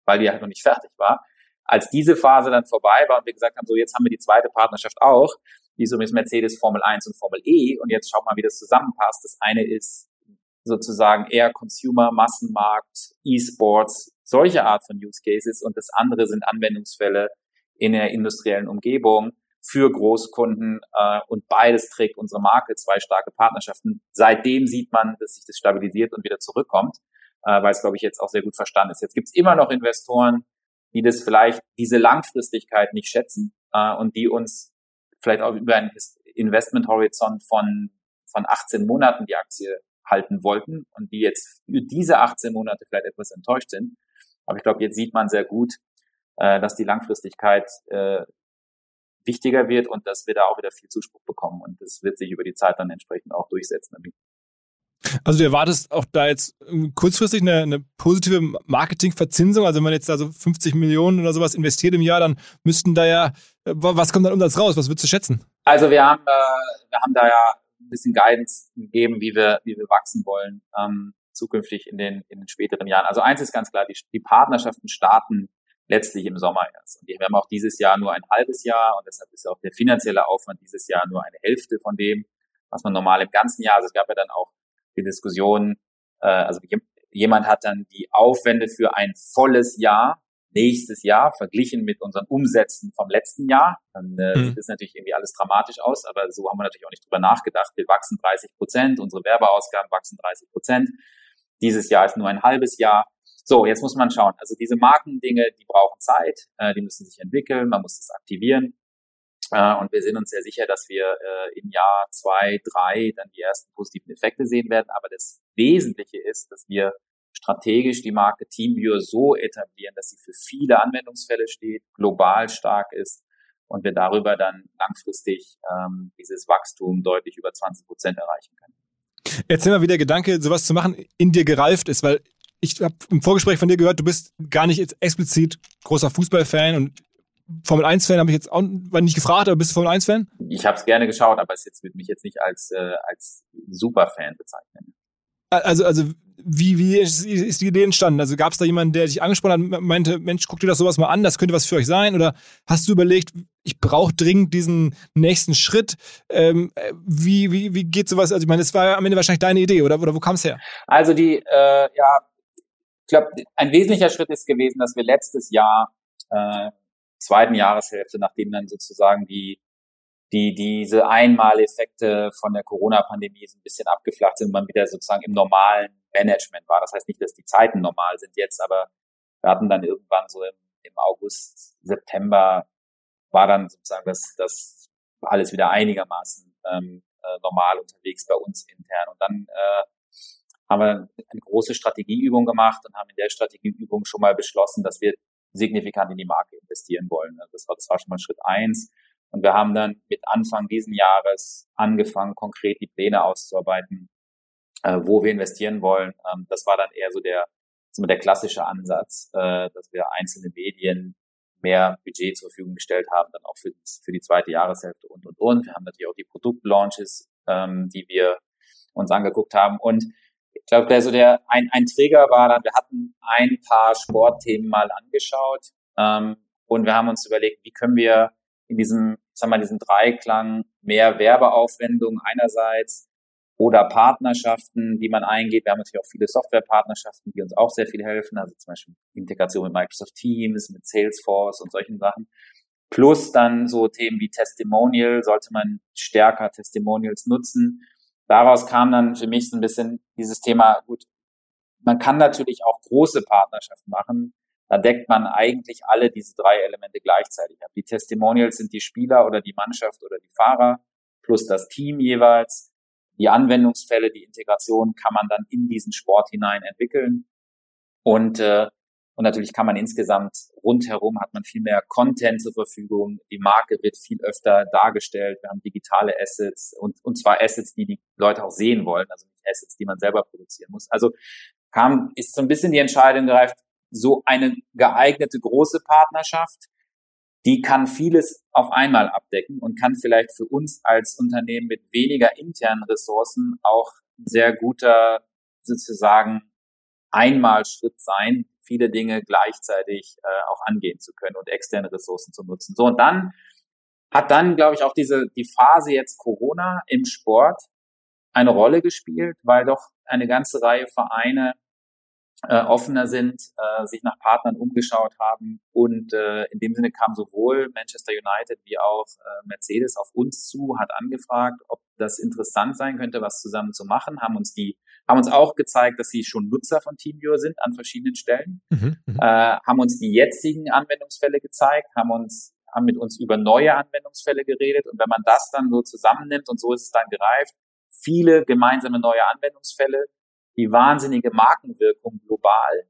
weil die halt noch nicht fertig war. Als diese Phase dann vorbei war und wir gesagt haben, so jetzt haben wir die zweite Partnerschaft auch, wie so mit Mercedes Formel 1 und Formel E und jetzt schaut mal, wie das zusammenpasst. Das eine ist sozusagen eher Consumer, Massenmarkt, E-Sports, solche Art von Use Cases und das andere sind Anwendungsfälle in der industriellen Umgebung für Großkunden äh, und beides trägt unsere Marke, zwei starke Partnerschaften. Seitdem sieht man, dass sich das stabilisiert und wieder zurückkommt, äh, weil es, glaube ich, jetzt auch sehr gut verstanden ist. Jetzt gibt es immer noch Investoren, die das vielleicht, diese Langfristigkeit nicht schätzen äh, und die uns vielleicht auch über einen Investmenthorizont von, von 18 Monaten die Aktie halten wollten und die jetzt für diese 18 Monate vielleicht etwas enttäuscht sind. Aber ich glaube, jetzt sieht man sehr gut, äh, dass die Langfristigkeit äh, wichtiger wird und dass wir da auch wieder viel Zuspruch bekommen. Und das wird sich über die Zeit dann entsprechend auch durchsetzen. Also du erwartest auch da jetzt ähm, kurzfristig eine, eine positive Marketingverzinsung. Also wenn man jetzt da so 50 Millionen oder sowas investiert im Jahr, dann müssten da ja, äh, was kommt dann Umsatz raus? Was würdest du schätzen? Also wir haben, äh, wir haben da ja ein bisschen Guidance gegeben, wie wir, wie wir wachsen wollen, ähm, zukünftig in den, in den späteren Jahren. Also eins ist ganz klar, die, die Partnerschaften starten letztlich im Sommer erst. Und wir haben auch dieses Jahr nur ein halbes Jahr und deshalb ist auch der finanzielle Aufwand dieses Jahr nur eine Hälfte von dem, was man normal im ganzen Jahr, also es gab ja dann auch die Diskussion, äh, also jemand hat dann die Aufwände für ein volles Jahr nächstes Jahr verglichen mit unseren Umsätzen vom letzten Jahr. Dann äh, mhm. sieht das natürlich irgendwie alles dramatisch aus, aber so haben wir natürlich auch nicht drüber nachgedacht. Wir wachsen 30 Prozent, unsere Werbeausgaben wachsen 30 Prozent. Dieses Jahr ist nur ein halbes Jahr. So, jetzt muss man schauen. Also diese Markendinge, die brauchen Zeit, äh, die müssen sich entwickeln, man muss das aktivieren. Äh, und wir sind uns sehr sicher, dass wir äh, im Jahr zwei, drei dann die ersten positiven Effekte sehen werden. Aber das Wesentliche ist, dass wir strategisch die Marke TeamViewer so etablieren, dass sie für viele Anwendungsfälle steht, global stark ist und wir darüber dann langfristig ähm, dieses Wachstum deutlich über 20 Prozent erreichen können. Erzähl mal, wie der Gedanke, sowas zu machen, in dir gereift ist, weil ich habe im Vorgespräch von dir gehört, du bist gar nicht explizit großer Fußballfan und Formel 1-Fan habe ich jetzt auch nicht gefragt, aber bist du Formel 1-Fan? Ich habe es gerne geschaut, aber es jetzt, würde mich jetzt nicht als, äh, als Superfan bezeichnen. Also, also wie, wie ist, ist die Idee entstanden? Also gab es da jemanden, der dich angesprochen hat, meinte, Mensch, guck dir das sowas mal an, das könnte was für euch sein? Oder hast du überlegt, ich brauche dringend diesen nächsten Schritt? Ähm, wie, wie, wie geht sowas? Also ich meine, es war am Ende wahrscheinlich deine Idee, oder, oder wo kam es her? Also die, äh, ja, ich glaube, ein wesentlicher Schritt ist gewesen, dass wir letztes Jahr äh, zweiten Jahreshälfte, nachdem dann sozusagen die die diese Einmaleffekte von der Corona-Pandemie so ein bisschen abgeflacht sind und man wieder sozusagen im normalen Management war. Das heißt nicht, dass die Zeiten normal sind jetzt, aber wir hatten dann irgendwann so im, im August, September war dann sozusagen das, das alles wieder einigermaßen ähm, äh, normal unterwegs bei uns intern. Und dann äh, haben wir eine große Strategieübung gemacht und haben in der Strategieübung schon mal beschlossen, dass wir signifikant in die Marke investieren wollen. Also das war, das war schon mal Schritt eins. Und wir haben dann mit Anfang diesen Jahres angefangen, konkret die Pläne auszuarbeiten, äh, wo wir investieren wollen. Ähm, das war dann eher so der, so der klassische Ansatz, äh, dass wir einzelne Medien mehr Budget zur Verfügung gestellt haben, dann auch für, für die zweite Jahreshälfte und, und, und. Wir haben natürlich auch die Produktlaunches, ähm, die wir uns angeguckt haben. Und ich glaube, der so der ein, ein Trigger war dann, wir hatten ein paar Sportthemen mal angeschaut ähm, und wir haben uns überlegt, wie können wir in diesem, sagen wir mal, diesen Dreiklang mehr Werbeaufwendungen einerseits oder Partnerschaften, die man eingeht. Wir haben natürlich auch viele Softwarepartnerschaften, die uns auch sehr viel helfen, also zum Beispiel Integration mit Microsoft Teams, mit Salesforce und solchen Sachen. Plus dann so Themen wie Testimonial, sollte man stärker Testimonials nutzen. Daraus kam dann für mich so ein bisschen dieses Thema, gut, man kann natürlich auch große Partnerschaften machen, da deckt man eigentlich alle diese drei Elemente gleichzeitig ab. Die Testimonials sind die Spieler oder die Mannschaft oder die Fahrer plus das Team jeweils. Die Anwendungsfälle, die Integration kann man dann in diesen Sport hinein entwickeln. Und, äh, und natürlich kann man insgesamt rundherum hat man viel mehr Content zur Verfügung. Die Marke wird viel öfter dargestellt. Wir haben digitale Assets und, und zwar Assets, die die Leute auch sehen wollen, also nicht Assets, die man selber produzieren muss. Also kam, ist so ein bisschen die Entscheidung gereift, so eine geeignete große Partnerschaft, die kann vieles auf einmal abdecken und kann vielleicht für uns als Unternehmen mit weniger internen Ressourcen auch sehr guter sozusagen Einmalschritt sein, viele Dinge gleichzeitig äh, auch angehen zu können und externe Ressourcen zu nutzen. So und dann hat dann, glaube ich, auch diese die Phase jetzt Corona im Sport eine Rolle gespielt, weil doch eine ganze Reihe Vereine äh, offener sind, äh, sich nach Partnern umgeschaut haben. Und äh, in dem Sinne kam sowohl Manchester United wie auch äh, Mercedes auf uns zu, hat angefragt, ob das interessant sein könnte, was zusammen zu machen, haben uns die, haben uns auch gezeigt, dass sie schon Nutzer von TeamViewer sind an verschiedenen Stellen, mhm, mhm, äh, haben uns die jetzigen Anwendungsfälle gezeigt, haben uns haben mit uns über neue Anwendungsfälle geredet und wenn man das dann so zusammennimmt und so ist es dann gereift, viele gemeinsame neue Anwendungsfälle, die wahnsinnige Markenwirkung global.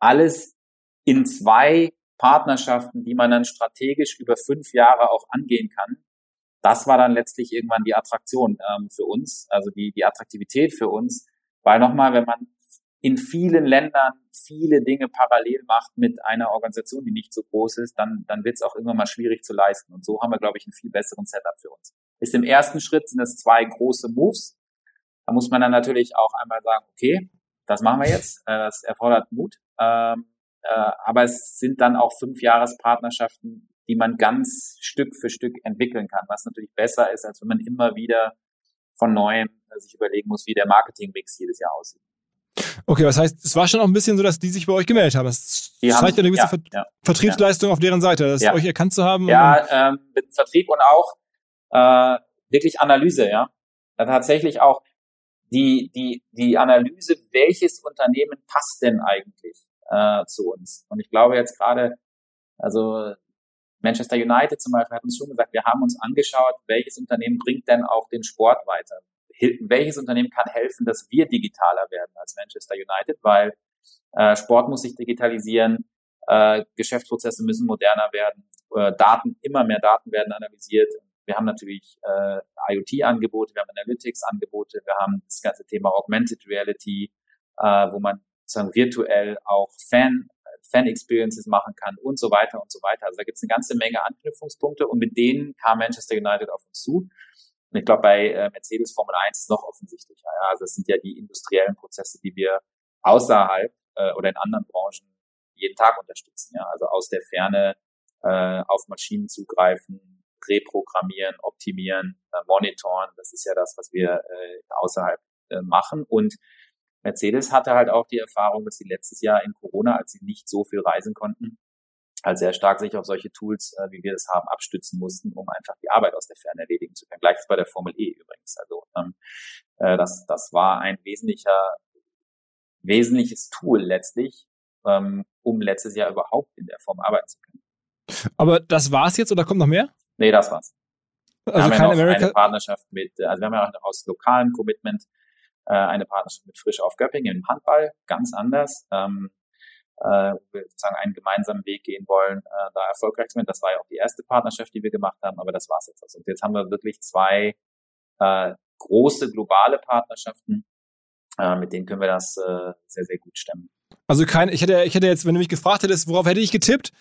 Alles in zwei Partnerschaften, die man dann strategisch über fünf Jahre auch angehen kann. Das war dann letztlich irgendwann die Attraktion ähm, für uns, also die, die Attraktivität für uns, weil nochmal, wenn man in vielen Ländern viele Dinge parallel macht mit einer Organisation, die nicht so groß ist, dann, dann wird es auch irgendwann mal schwierig zu leisten. Und so haben wir, glaube ich, einen viel besseren Setup für uns. Ist im ersten Schritt sind es zwei große Moves, da muss man dann natürlich auch einmal sagen, okay, das machen wir jetzt. Äh, das erfordert Mut. Ähm, äh, aber es sind dann auch fünf Jahrespartnerschaften, die man ganz Stück für Stück entwickeln kann, was natürlich besser ist, als wenn man immer wieder von neuem sich überlegen muss, wie der Marketingmix jedes Jahr aussieht. Okay, das heißt, es war schon auch ein bisschen so, dass die sich bei euch gemeldet haben. Das die zeigt ja eine gewisse ja, Ver ja, Vertriebsleistung ja. auf deren Seite, das euch erkannt zu haben. Ja, ähm, mit Vertrieb und auch äh, wirklich Analyse, ja. Da tatsächlich auch, die, die, die Analyse, welches Unternehmen passt denn eigentlich äh, zu uns. Und ich glaube jetzt gerade, also Manchester United zum Beispiel hat uns schon gesagt, wir haben uns angeschaut, welches Unternehmen bringt denn auch den Sport weiter. Welches Unternehmen kann helfen, dass wir digitaler werden als Manchester United, weil äh, Sport muss sich digitalisieren, äh, Geschäftsprozesse müssen moderner werden, äh, Daten, immer mehr Daten werden analysiert. Wir haben natürlich äh, IoT-Angebote, wir haben Analytics-Angebote, wir haben das ganze Thema Augmented Reality, äh, wo man sozusagen virtuell auch Fan, Fan-Experiences machen kann und so weiter und so weiter. Also da gibt es eine ganze Menge Anknüpfungspunkte und mit denen kam Manchester United auf uns zu. Und ich glaube, bei äh, Mercedes Formel 1 ist noch offensichtlicher. Ja? Also es sind ja die industriellen Prozesse, die wir außerhalb äh, oder in anderen Branchen jeden Tag unterstützen. Ja? Also aus der Ferne äh, auf Maschinen zugreifen, reprogrammieren, optimieren, äh, monitoren. Das ist ja das, was wir äh, außerhalb äh, machen. Und Mercedes hatte halt auch die Erfahrung, dass sie letztes Jahr in Corona, als sie nicht so viel reisen konnten, halt sehr stark sich auf solche Tools, äh, wie wir das haben, abstützen mussten, um einfach die Arbeit aus der Ferne erledigen zu können. Gleiches bei der Formel E übrigens. Also ähm, äh, das, das war ein wesentlicher, wesentliches Tool letztlich, ähm, um letztes Jahr überhaupt in der Form arbeiten zu können. Aber das war's jetzt oder kommt noch mehr? Nee, das war's. Also wir haben ja noch America eine Partnerschaft mit, äh, also wir haben ja auch aus lokalem Commitment äh, eine Partnerschaft mit Frisch auf Göppingen im Handball, ganz anders. Ähm, äh, wo wir sozusagen einen gemeinsamen Weg gehen wollen, äh, da erfolgreich zu werden. Das war ja auch die erste Partnerschaft, die wir gemacht haben, aber das war's jetzt. Also und jetzt haben wir wirklich zwei äh, große globale Partnerschaften, äh, mit denen können wir das äh, sehr, sehr gut stemmen. Also kein, ich hätte, ich hätte jetzt, wenn du mich gefragt hättest, worauf hätte ich getippt,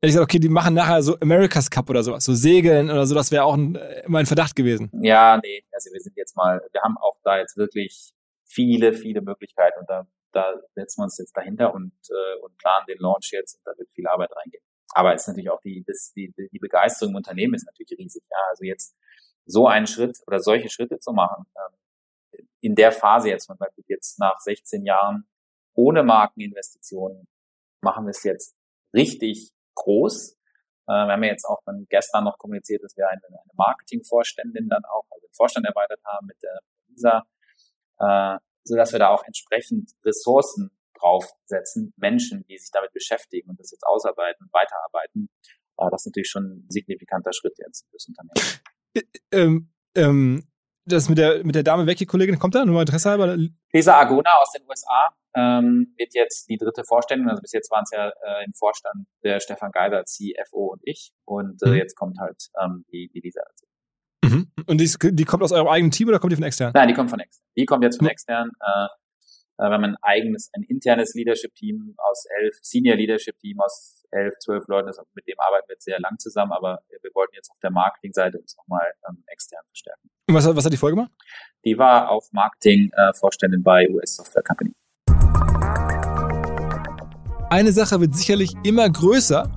hätte ich gesagt, okay, die machen nachher so America's Cup oder sowas, so Segeln oder so, das wäre auch ein, immer ein Verdacht gewesen. Ja, nee, also wir sind jetzt mal, wir haben auch da jetzt wirklich viele, viele Möglichkeiten und da da setzen wir uns jetzt dahinter und, äh, und planen den Launch jetzt und da wird viel Arbeit reingehen. Aber es ist natürlich auch die, das, die, die Begeisterung im Unternehmen ist natürlich riesig. Ja, also jetzt so einen Schritt oder solche Schritte zu machen, ähm, in der Phase jetzt, man sagt jetzt nach 16 Jahren ohne Markeninvestitionen, machen wir es jetzt richtig groß. Äh, wir haben ja jetzt auch dann gestern noch kommuniziert, dass wir eine, eine Marketingvorständin dann auch, also den Vorstand erweitert haben mit der Lisa, äh, so dass wir da auch entsprechend Ressourcen draufsetzen, Menschen, die sich damit beschäftigen und das jetzt ausarbeiten und weiterarbeiten. Aber das ist natürlich schon ein signifikanter Schritt jetzt fürs Unternehmen. Ähm, ähm, das mit der, mit der Dame weg, die Kollegin, kommt da? Nur mal Interesse halber? Lisa Agona aus den USA ähm, wird jetzt die dritte Vorständin. Also bis jetzt waren es ja äh, im Vorstand der Stefan Geider, CFO und ich. Und äh, mhm. jetzt kommt halt ähm, die, die Lisa dazu. Mhm. Und die, die, kommt aus eurem eigenen Team oder kommt die von extern? Nein, die kommt von extern. Die kommt jetzt von extern. Äh, äh, wir haben ein eigenes, ein internes Leadership-Team aus elf, Senior Leadership-Team aus elf, zwölf Leuten. Das, mit dem arbeiten wir jetzt sehr lang zusammen, aber wir wollten jetzt auf der Marketing-Seite uns nochmal ähm, extern verstärken. Und was, was hat die Folge gemacht? Die war auf Marketing-Vorständin äh, bei US Software Company. Eine Sache wird sicherlich immer größer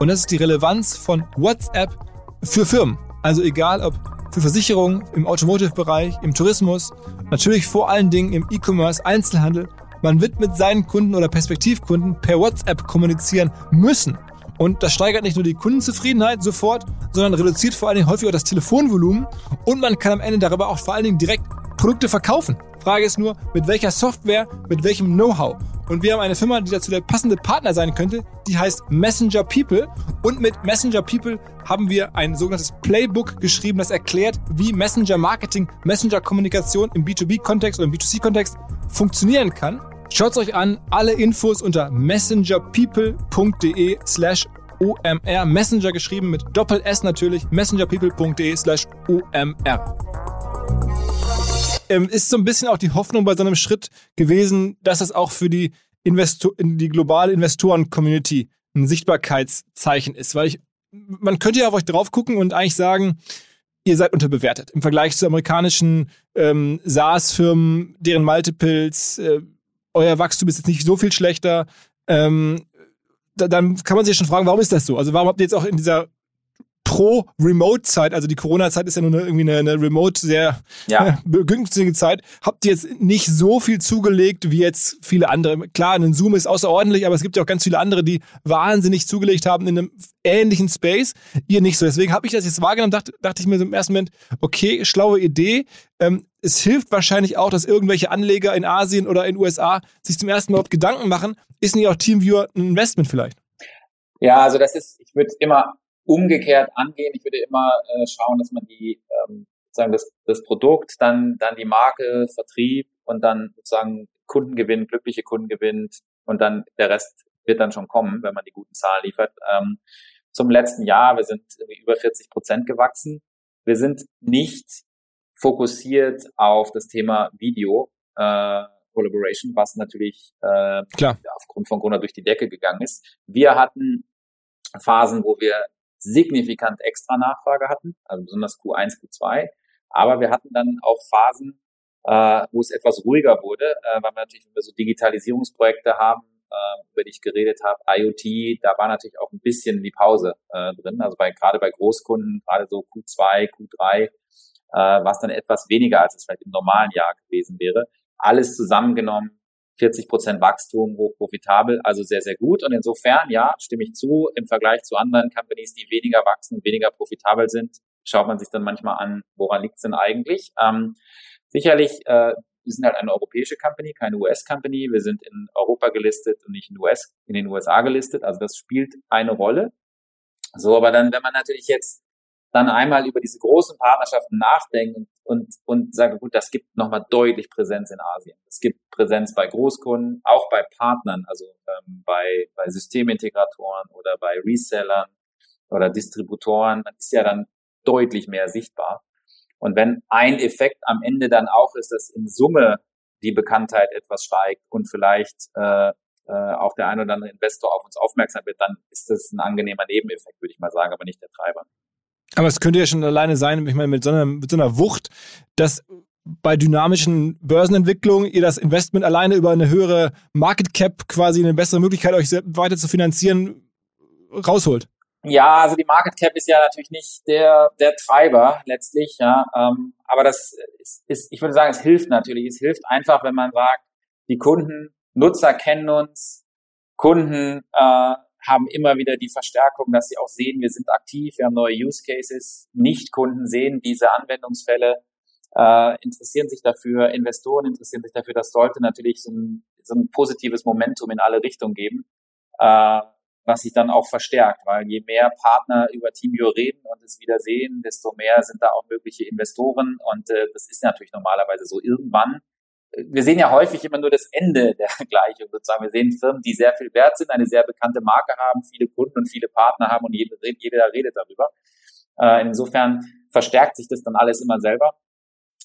und das ist die Relevanz von WhatsApp für Firmen. Also egal ob für Versicherungen, im Automotive-Bereich, im Tourismus, natürlich vor allen Dingen im E-Commerce, Einzelhandel. Man wird mit seinen Kunden oder Perspektivkunden per WhatsApp kommunizieren müssen. Und das steigert nicht nur die Kundenzufriedenheit sofort, sondern reduziert vor allen Dingen häufig auch das Telefonvolumen und man kann am Ende darüber auch vor allen Dingen direkt Produkte verkaufen. Frage ist nur, mit welcher Software, mit welchem Know-how. Und wir haben eine Firma, die dazu der passende Partner sein könnte, die heißt Messenger People. Und mit Messenger People haben wir ein sogenanntes Playbook geschrieben, das erklärt, wie Messenger Marketing, Messenger Kommunikation im B2B-Kontext oder im B2C-Kontext funktionieren kann. Schaut es euch an, alle Infos unter messengerpeople.de slash OMR. Messenger geschrieben mit Doppel S natürlich, messengerpeople.de slash OMR ähm, ist so ein bisschen auch die Hoffnung bei so einem Schritt gewesen, dass es auch für die, Investor die globale Investoren-Community ein Sichtbarkeitszeichen ist. Weil ich, man könnte ja auf euch drauf gucken und eigentlich sagen, ihr seid unterbewertet im Vergleich zu amerikanischen ähm, SaaS-Firmen, deren Multiples, äh, euer Wachstum ist jetzt nicht so viel schlechter. Ähm, da, dann kann man sich schon fragen, warum ist das so? Also warum habt ihr jetzt auch in dieser Pro-Remote-Zeit, also die Corona-Zeit ist ja nur eine, irgendwie eine, eine Remote sehr ja. günstige Zeit, habt ihr jetzt nicht so viel zugelegt wie jetzt viele andere. Klar, ein Zoom ist außerordentlich, aber es gibt ja auch ganz viele andere, die wahnsinnig zugelegt haben in einem ähnlichen Space. Ihr nicht so. Deswegen habe ich das jetzt wahrgenommen, dachte, dachte ich mir so im ersten Moment, okay, schlaue Idee. Ähm, es hilft wahrscheinlich auch, dass irgendwelche Anleger in Asien oder in den USA sich zum ersten Mal überhaupt Gedanken machen. Ist nicht auch Teamviewer ein Investment vielleicht? Ja, also das ist, ich würde immer umgekehrt angehen. Ich würde immer äh, schauen, dass man die ähm, sozusagen das, das Produkt, dann dann die Marke, Vertrieb und dann sozusagen Kunden gewinnt, glückliche Kunden gewinnt und dann der Rest wird dann schon kommen, wenn man die guten Zahlen liefert. Ähm, zum letzten Jahr, wir sind über 40 Prozent gewachsen. Wir sind nicht fokussiert auf das Thema Video äh, Collaboration, was natürlich äh, Klar. aufgrund von Corona durch die Decke gegangen ist. Wir hatten Phasen, wo wir signifikant extra Nachfrage hatten, also besonders Q1, Q2. Aber wir hatten dann auch Phasen, äh, wo es etwas ruhiger wurde, äh, weil wir natürlich, wenn so Digitalisierungsprojekte haben, äh, über die ich geredet habe, IoT, da war natürlich auch ein bisschen die Pause äh, drin. Also bei gerade bei Großkunden, gerade so Q2, Q3, äh, war es dann etwas weniger, als es vielleicht im normalen Jahr gewesen wäre. Alles zusammengenommen 40 Prozent Wachstum, hochprofitabel, also sehr, sehr gut. Und insofern, ja, stimme ich zu, im Vergleich zu anderen Companies, die weniger wachsen und weniger profitabel sind, schaut man sich dann manchmal an, woran liegt es denn eigentlich? Ähm, sicherlich, äh, wir sind halt eine europäische Company, keine US-Company. Wir sind in Europa gelistet und nicht in, US, in den USA gelistet. Also das spielt eine Rolle. So, aber dann, wenn man natürlich jetzt dann einmal über diese großen Partnerschaften nachdenken und, und sage, gut, das gibt nochmal deutlich Präsenz in Asien. Es gibt Präsenz bei Großkunden, auch bei Partnern, also ähm, bei, bei Systemintegratoren oder bei Resellern oder Distributoren. Das ist ja dann deutlich mehr sichtbar. Und wenn ein Effekt am Ende dann auch ist, dass in Summe die Bekanntheit etwas steigt und vielleicht äh, äh, auch der ein oder andere Investor auf uns aufmerksam wird, dann ist das ein angenehmer Nebeneffekt, würde ich mal sagen, aber nicht der Treiber. Aber es könnte ja schon alleine sein, ich meine, mit so einer, mit so einer Wucht, dass bei dynamischen Börsenentwicklungen ihr das Investment alleine über eine höhere Market Cap quasi eine bessere Möglichkeit, euch weiter zu finanzieren, rausholt. Ja, also die Market Cap ist ja natürlich nicht der, der Treiber letztlich, ja. Ähm, aber das ist, ist, ich würde sagen, es hilft natürlich. Es hilft einfach, wenn man sagt, die Kunden, Nutzer kennen uns, Kunden äh, haben immer wieder die Verstärkung, dass sie auch sehen, wir sind aktiv, wir haben neue Use Cases, Nicht-Kunden sehen diese Anwendungsfälle, äh, interessieren sich dafür, Investoren interessieren sich dafür. Das sollte natürlich so ein, so ein positives Momentum in alle Richtungen geben, äh, was sich dann auch verstärkt, weil je mehr Partner über TeamViewer reden und es wieder sehen, desto mehr sind da auch mögliche Investoren. Und äh, das ist natürlich normalerweise so. Irgendwann wir sehen ja häufig immer nur das Ende der Gleichung sozusagen. Wir sehen Firmen, die sehr viel wert sind, eine sehr bekannte Marke haben, viele Kunden und viele Partner haben und jeder, jeder redet darüber. Äh, insofern verstärkt sich das dann alles immer selber.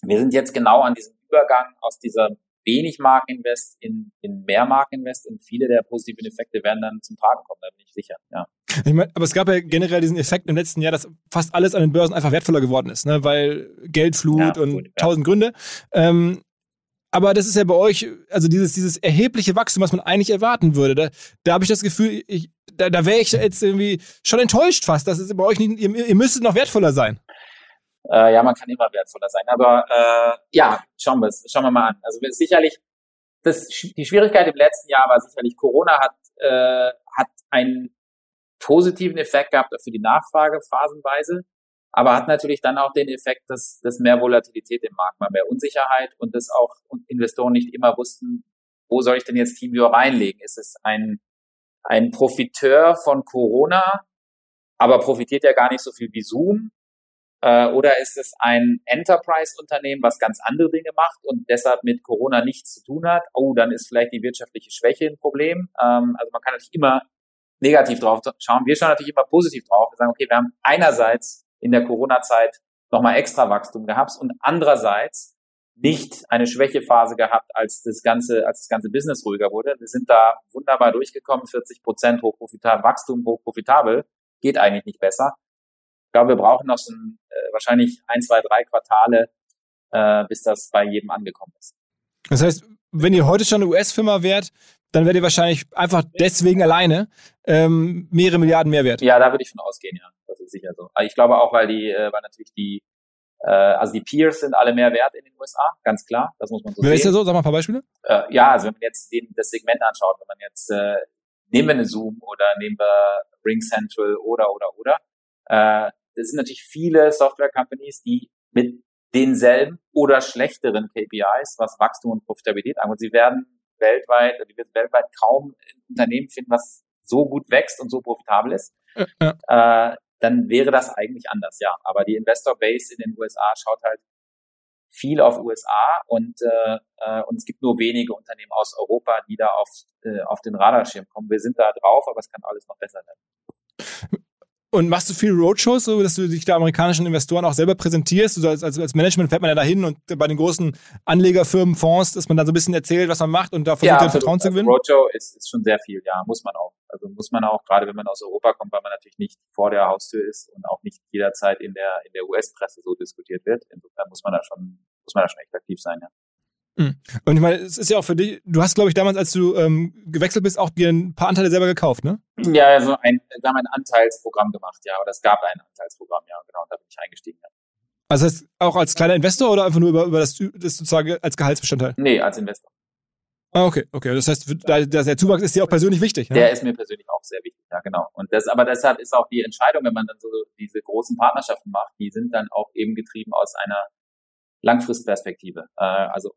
Wir sind jetzt genau an diesem Übergang aus dieser wenig Markeninvest in, in mehr Markeninvest und viele der positiven Effekte werden dann zum Tragen kommen, da bin ich sicher, ja. Ich mein, aber es gab ja generell diesen Effekt im letzten Jahr, dass fast alles an den Börsen einfach wertvoller geworden ist, ne? weil Geldflut ja, und tausend ja. Gründe. Ähm, aber das ist ja bei euch, also dieses, dieses erhebliche Wachstum, was man eigentlich erwarten würde. Da, da habe ich das Gefühl, ich, da, da wäre ich jetzt irgendwie schon enttäuscht fast. Das ist bei euch nicht, ihr, ihr müsstet noch wertvoller sein. Äh, ja, man kann immer wertvoller sein. Aber äh, ja, schauen wir es, schauen wir mal an. Also sicherlich, das, die Schwierigkeit im letzten Jahr war sicherlich, Corona hat, äh, hat einen positiven Effekt gehabt für die Nachfrage phasenweise aber hat natürlich dann auch den Effekt, dass, dass mehr Volatilität im Markt, mal mehr Unsicherheit und dass auch Investoren nicht immer wussten, wo soll ich denn jetzt TeamViewer reinlegen? Ist es ein, ein Profiteur von Corona, aber profitiert ja gar nicht so viel wie Zoom? Äh, oder ist es ein Enterprise-Unternehmen, was ganz andere Dinge macht und deshalb mit Corona nichts zu tun hat? Oh, dann ist vielleicht die wirtschaftliche Schwäche ein Problem. Ähm, also man kann natürlich immer negativ drauf schauen. Wir schauen natürlich immer positiv drauf. Wir sagen, okay, wir haben einerseits in der Corona-Zeit nochmal extra Wachstum gehabt und andererseits nicht eine Schwächephase gehabt, als das ganze, als das ganze Business ruhiger wurde. Wir sind da wunderbar durchgekommen, 40 Prozent hochprofitabel, Wachstum hochprofitabel, geht eigentlich nicht besser. Ich glaube, wir brauchen noch so ein, äh, wahrscheinlich ein, zwei, drei Quartale, äh, bis das bei jedem angekommen ist. Das heißt, wenn ihr heute schon eine US-Firma wärt, dann werdet ihr wahrscheinlich einfach deswegen alleine ähm, mehrere Milliarden mehr wert. Ja, da würde ich von ausgehen, ja ist sicher so. Aber ich glaube auch, weil die, äh, weil natürlich die, äh, also die Peers sind alle mehr wert in den USA, ganz klar. Das muss man so Wer sehen. ist ja so? Sag mal ein paar Beispiele. Äh, ja, also wenn man jetzt den, das Segment anschaut, wenn man jetzt äh, nehmen wir eine Zoom oder nehmen wir Ring Central oder oder oder. Äh, das sind natürlich viele Software-Companies, die mit denselben oder schlechteren KPIs, was Wachstum und Profitabilität angeht. Sie werden weltweit, die wird weltweit kaum ein Unternehmen finden, was so gut wächst und so profitabel ist. Ja. Äh, dann wäre das eigentlich anders, ja. Aber die Investor Base in den USA schaut halt viel auf USA und, äh, äh, und es gibt nur wenige Unternehmen aus Europa, die da auf, äh, auf den Radarschirm kommen. Wir sind da drauf, aber es kann alles noch besser werden. Und machst du viel Roadshows, so dass du dich der amerikanischen Investoren auch selber präsentierst? Also als, als Management fährt man ja dahin und bei den großen Anlegerfirmen, Fonds, dass man dann so ein bisschen erzählt, was man macht und da versucht, ja, Vertrauen zu gewinnen? Also Roadshow ist, ist schon sehr viel, ja, muss man auch. Also muss man auch, gerade wenn man aus Europa kommt, weil man natürlich nicht vor der Haustür ist und auch nicht jederzeit in der, in der US-Presse so diskutiert wird. Insofern muss man da schon, muss man da schon echt aktiv sein, ja. Mhm. Und ich meine, es ist ja auch für dich, du hast, glaube ich, damals, als du ähm, gewechselt bist, auch dir ein paar Anteile selber gekauft, ne? Ja, also ein, wir haben ein Anteilsprogramm gemacht, ja, aber es gab ein Anteilsprogramm, ja, genau, und da bin ich eingestiegen. Ja. Also das heißt, auch als kleiner Investor oder einfach nur über, über das, das sozusagen als Gehaltsbestandteil? Nee, als Investor. Ah, okay, okay. Das heißt, der, der Zuwachs ist dir auch persönlich wichtig. Ne? Der ist mir persönlich auch sehr wichtig, ja, genau. Und das, aber deshalb ist auch die Entscheidung, wenn man dann so diese großen Partnerschaften macht, die sind dann auch eben getrieben aus einer Langfristperspektive. Äh, also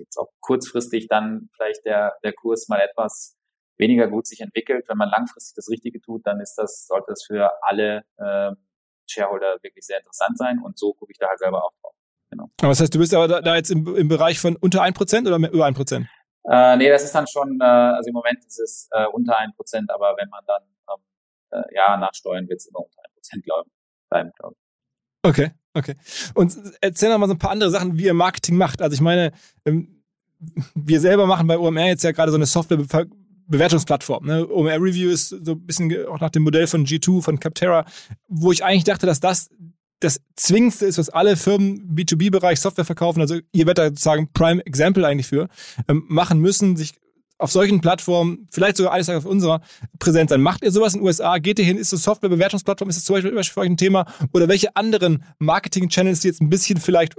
jetzt auch kurzfristig dann vielleicht der, der Kurs mal etwas weniger gut sich entwickelt. Wenn man langfristig das Richtige tut, dann ist das, sollte das für alle äh, Shareholder wirklich sehr interessant sein. Und so gucke ich da halt selber auch drauf. Genau. Aber das heißt, du bist aber da, da jetzt im, im Bereich von unter ein Prozent oder mehr, über ein Prozent? Äh, nee, das ist dann schon, äh, also im Moment ist es äh, unter ein Prozent, aber wenn man dann ähm, äh, ja nachsteuern, wird es immer unter ein Prozent bleiben, glaube ich. Okay, okay. Und erzähl noch mal so ein paar andere Sachen, wie ihr Marketing macht. Also ich meine, ähm, wir selber machen bei OMR jetzt ja gerade so eine Software-Bewertungsplattform. Ne? OMR Review ist so ein bisschen auch nach dem Modell von G2, von Capterra, wo ich eigentlich dachte, dass das das Zwingendste ist, was alle Firmen B2B-Bereich Software verkaufen, also ihr werdet da sozusagen Prime Example eigentlich für, ähm, machen müssen, sich auf solchen Plattformen, vielleicht sogar eines Tages auf unserer, präsent sein. Macht ihr sowas in den USA? Geht ihr hin? Ist das Software-Bewertungsplattform? Ist das zum Beispiel für euch ein Thema? Oder welche anderen Marketing-Channels, die jetzt ein bisschen vielleicht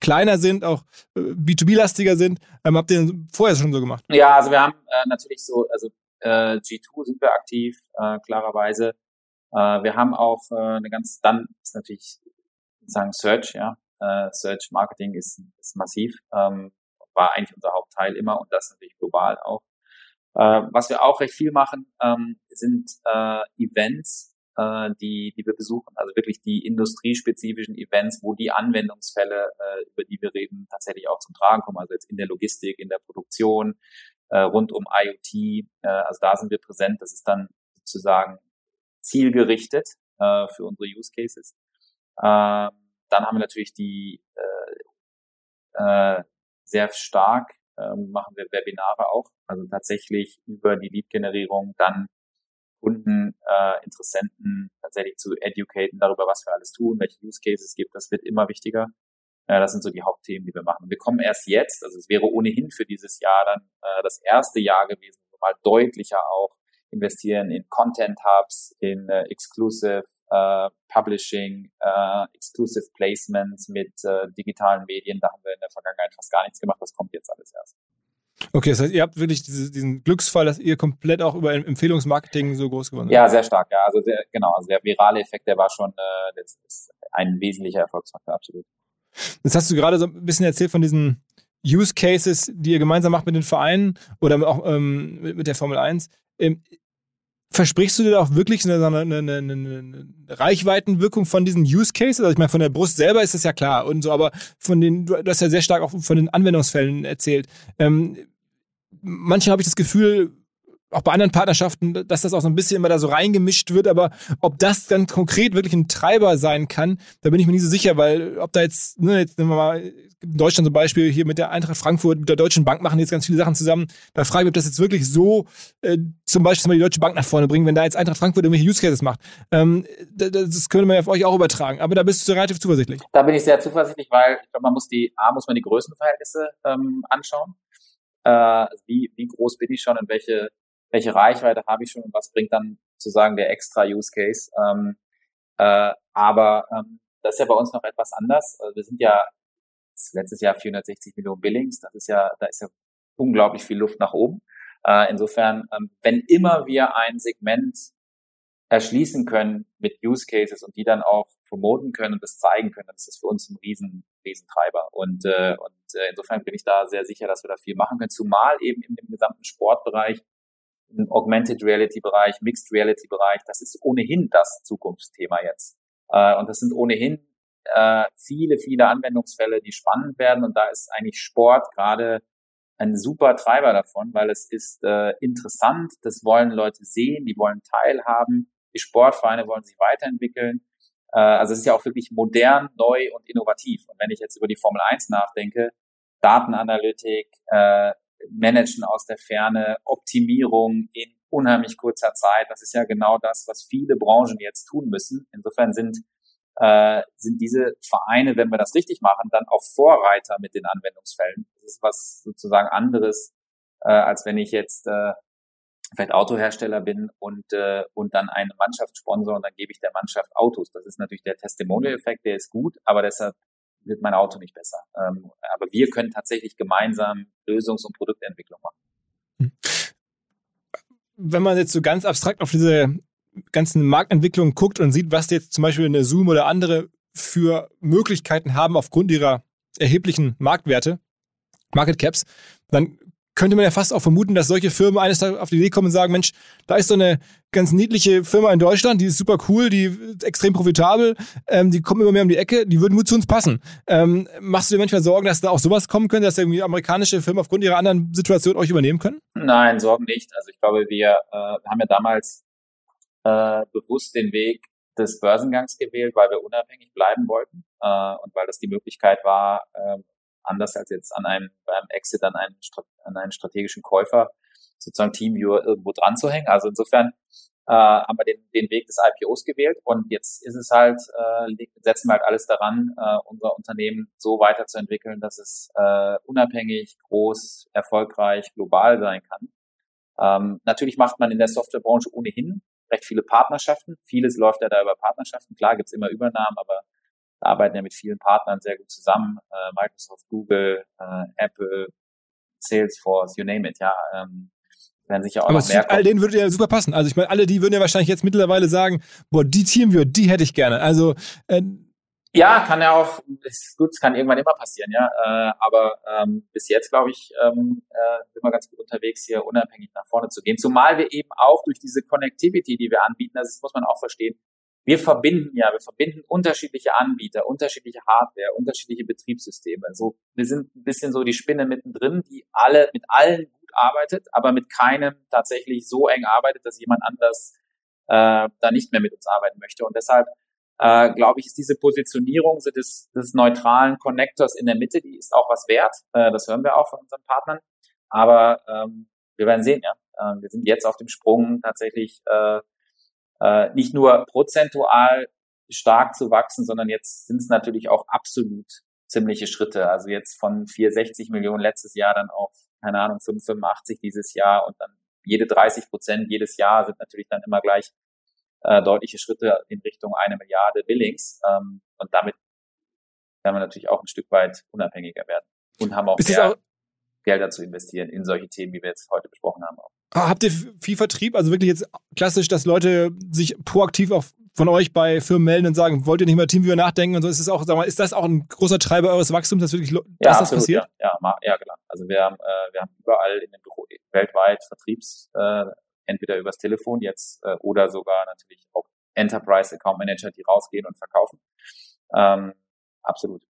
kleiner sind, auch äh, B2B-lastiger sind, ähm, habt ihr vorher schon so gemacht? Ja, also wir haben äh, natürlich so, also äh, G2 sind wir aktiv, äh, klarerweise. Äh, wir haben auch äh, eine ganz, dann ist natürlich sagen Search, ja, äh, Search Marketing ist, ist massiv, ähm, war eigentlich unser Hauptteil immer und das natürlich global auch. Äh, was wir auch recht viel machen, ähm, sind äh, Events, äh, die, die wir besuchen, also wirklich die industriespezifischen Events, wo die Anwendungsfälle, äh, über die wir reden, tatsächlich auch zum Tragen kommen, also jetzt in der Logistik, in der Produktion, äh, rund um IoT, äh, also da sind wir präsent, das ist dann sozusagen zielgerichtet äh, für unsere Use Cases. Äh, dann haben wir natürlich die äh, äh, sehr stark äh, machen wir Webinare auch, also tatsächlich über die Lead-Generierung dann Kunden, äh, Interessenten tatsächlich zu educaten darüber, was wir alles tun, welche Use Cases es gibt. Das wird immer wichtiger. Äh, das sind so die Hauptthemen, die wir machen. Wir kommen erst jetzt, also es wäre ohnehin für dieses Jahr dann äh, das erste Jahr gewesen, wo wir mal deutlicher auch investieren in Content Hubs, in äh, Exclusive äh, Publishing, äh, Exclusive Placements mit äh, digitalen Medien. Da haben wir in der Vergangenheit fast gar nichts gemacht. Das kommt jetzt alles erst. Okay, das heißt, ihr habt wirklich diese, diesen Glücksfall, dass ihr komplett auch über Empfehlungsmarketing so groß geworden seid. Ja, sehr stark. Ja, also sehr, genau. Also der virale Effekt, der war schon äh, ein wesentlicher Erfolgsfaktor, absolut. Das hast du gerade so ein bisschen erzählt von diesen Use Cases, die ihr gemeinsam macht mit den Vereinen oder auch ähm, mit der Formel 1. Ähm, versprichst du dir auch wirklich eine, eine, eine, eine, Reichweitenwirkung von diesen Use Cases? Also ich meine, von der Brust selber ist das ja klar und so, aber von den, du hast ja sehr stark auch von den Anwendungsfällen erzählt. Ähm, manchmal habe ich das Gefühl, auch bei anderen Partnerschaften, dass das auch so ein bisschen immer da so reingemischt wird, aber ob das dann konkret wirklich ein Treiber sein kann, da bin ich mir nicht so sicher, weil ob da jetzt, ne, jetzt nehmen wir mal in Deutschland zum Beispiel hier mit der Eintracht Frankfurt, mit der Deutschen Bank machen jetzt ganz viele Sachen zusammen. Da frage ich mich, ob das jetzt wirklich so äh, zum Beispiel mal die Deutsche Bank nach vorne bringen, wenn da jetzt Eintracht Frankfurt irgendwelche Use Cases macht. Ähm, das, das könnte man ja auf euch auch übertragen, aber da bist du relativ zuversichtlich. Da bin ich sehr zuversichtlich, weil ich glaube, man muss die, A, muss man die Größenverhältnisse ähm, anschauen. Äh, wie, wie groß bin ich schon und welche welche Reichweite habe ich schon und was bringt dann sozusagen der extra Use Case. Ähm, äh, aber ähm, das ist ja bei uns noch etwas anders. Also wir sind ja letztes Jahr 460 Millionen Billings. Das ist ja, da ist ja unglaublich viel Luft nach oben. Äh, insofern, ähm, wenn immer wir ein Segment erschließen können mit Use Cases und die dann auch promoten können und das zeigen können, dann ist das für uns ein riesen, Riesentreiber. Und, äh, und äh, insofern bin ich da sehr sicher, dass wir da viel machen können, zumal eben in dem gesamten Sportbereich im Augmented Reality Bereich, Mixed Reality Bereich, das ist ohnehin das Zukunftsthema jetzt. Äh, und das sind ohnehin äh, viele, viele Anwendungsfälle, die spannend werden. Und da ist eigentlich Sport gerade ein super Treiber davon, weil es ist äh, interessant, das wollen Leute sehen, die wollen teilhaben, die Sportvereine wollen sich weiterentwickeln. Äh, also es ist ja auch wirklich modern, neu und innovativ. Und wenn ich jetzt über die Formel 1 nachdenke, Datenanalytik, äh, Managen aus der Ferne, Optimierung in unheimlich kurzer Zeit. Das ist ja genau das, was viele Branchen jetzt tun müssen. Insofern sind äh, sind diese Vereine, wenn wir das richtig machen, dann auch Vorreiter mit den Anwendungsfällen. Das ist was sozusagen anderes, äh, als wenn ich jetzt äh, vielleicht Autohersteller bin und äh, und dann eine Mannschaft sponsor und dann gebe ich der Mannschaft Autos. Das ist natürlich der Testimonial-Effekt, der ist gut, aber deshalb wird mein Auto nicht besser. Ähm, aber wir können tatsächlich gemeinsam Lösungs- und Produktentwicklung machen. Hm. Wenn man jetzt so ganz abstrakt auf diese ganzen Marktentwicklungen guckt und sieht, was jetzt zum Beispiel eine Zoom oder andere für Möglichkeiten haben aufgrund ihrer erheblichen Marktwerte, Market Caps, dann könnte man ja fast auch vermuten, dass solche Firmen eines Tages auf die Idee kommen und sagen, Mensch, da ist so eine ganz niedliche Firma in Deutschland, die ist super cool, die ist extrem profitabel, ähm, die kommen immer mehr um die Ecke, die würden gut zu uns passen. Ähm, machst du dir manchmal Sorgen, dass da auch sowas kommen könnte, dass irgendwie amerikanische Firmen aufgrund ihrer anderen Situation euch übernehmen können? Nein, Sorgen nicht. Also ich glaube, wir äh, haben ja damals äh, bewusst den Weg des Börsengangs gewählt, weil wir unabhängig bleiben wollten äh, und weil das die Möglichkeit war, äh, anders als jetzt an einem beim Exit an einen, an einen strategischen Käufer sozusagen Teamviewer irgendwo dran zu hängen. Also insofern äh, haben wir den, den Weg des IPOs gewählt und jetzt ist es halt, äh, setzen wir halt alles daran, äh, unser Unternehmen so weiterzuentwickeln, dass es äh, unabhängig, groß, erfolgreich, global sein kann. Ähm, natürlich macht man in der Softwarebranche ohnehin recht viele Partnerschaften. Vieles läuft ja da über Partnerschaften. Klar gibt's immer Übernahmen, aber wir arbeiten ja mit vielen Partnern sehr gut zusammen. Äh, Microsoft, Google, äh, Apple, Salesforce, you name it, ja. Ähm, werden sicher auch Aber noch mehr all denen würde ja super passen. Also ich meine, alle die würden ja wahrscheinlich jetzt mittlerweile sagen, boah, die Teamviewer, die hätte ich gerne. Also äh, ja, kann ja auch, ist gut, es kann irgendwann immer passieren, ja. Äh, aber ähm, bis jetzt, glaube ich, ähm, äh, sind wir ganz gut unterwegs, hier unabhängig nach vorne zu gehen. Zumal wir eben auch durch diese Connectivity, die wir anbieten, das muss man auch verstehen, wir verbinden ja, wir verbinden unterschiedliche Anbieter, unterschiedliche Hardware, unterschiedliche Betriebssysteme. So, wir sind ein bisschen so die Spinne mittendrin, die alle mit allen gut arbeitet, aber mit keinem tatsächlich so eng arbeitet, dass jemand anders äh, da nicht mehr mit uns arbeiten möchte. Und deshalb äh, glaube ich, ist diese Positionierung des, des neutralen Connectors in der Mitte, die ist auch was wert. Äh, das hören wir auch von unseren Partnern. Aber ähm, wir werden sehen, ja. Äh, wir sind jetzt auf dem Sprung tatsächlich äh, äh, nicht nur prozentual stark zu wachsen, sondern jetzt sind es natürlich auch absolut ziemliche Schritte. Also jetzt von 460 Millionen letztes Jahr dann auf, keine Ahnung, 585 dieses Jahr und dann jede 30 Prozent jedes Jahr sind natürlich dann immer gleich äh, deutliche Schritte in Richtung eine Milliarde Billings. Ähm, und damit werden wir natürlich auch ein Stück weit unabhängiger werden und haben auch mehr Gelder zu investieren in solche Themen, wie wir jetzt heute besprochen haben. Auch. Ah, habt ihr viel Vertrieb? Also wirklich jetzt klassisch, dass Leute sich proaktiv auch von euch bei Firmen melden und sagen, wollt ihr nicht mehr Teamviewer nachdenken und so? Ist das auch, sag mal, ist das auch ein großer Treiber eures Wachstums, dass wirklich, dass ja, das absolut, passiert? Ja, ja, ja, klar. Also wir haben, äh, wir haben überall in den Büro weltweit Vertriebs, äh, entweder übers Telefon jetzt äh, oder sogar natürlich auch Enterprise Account Manager, die rausgehen und verkaufen. Ähm, absolut.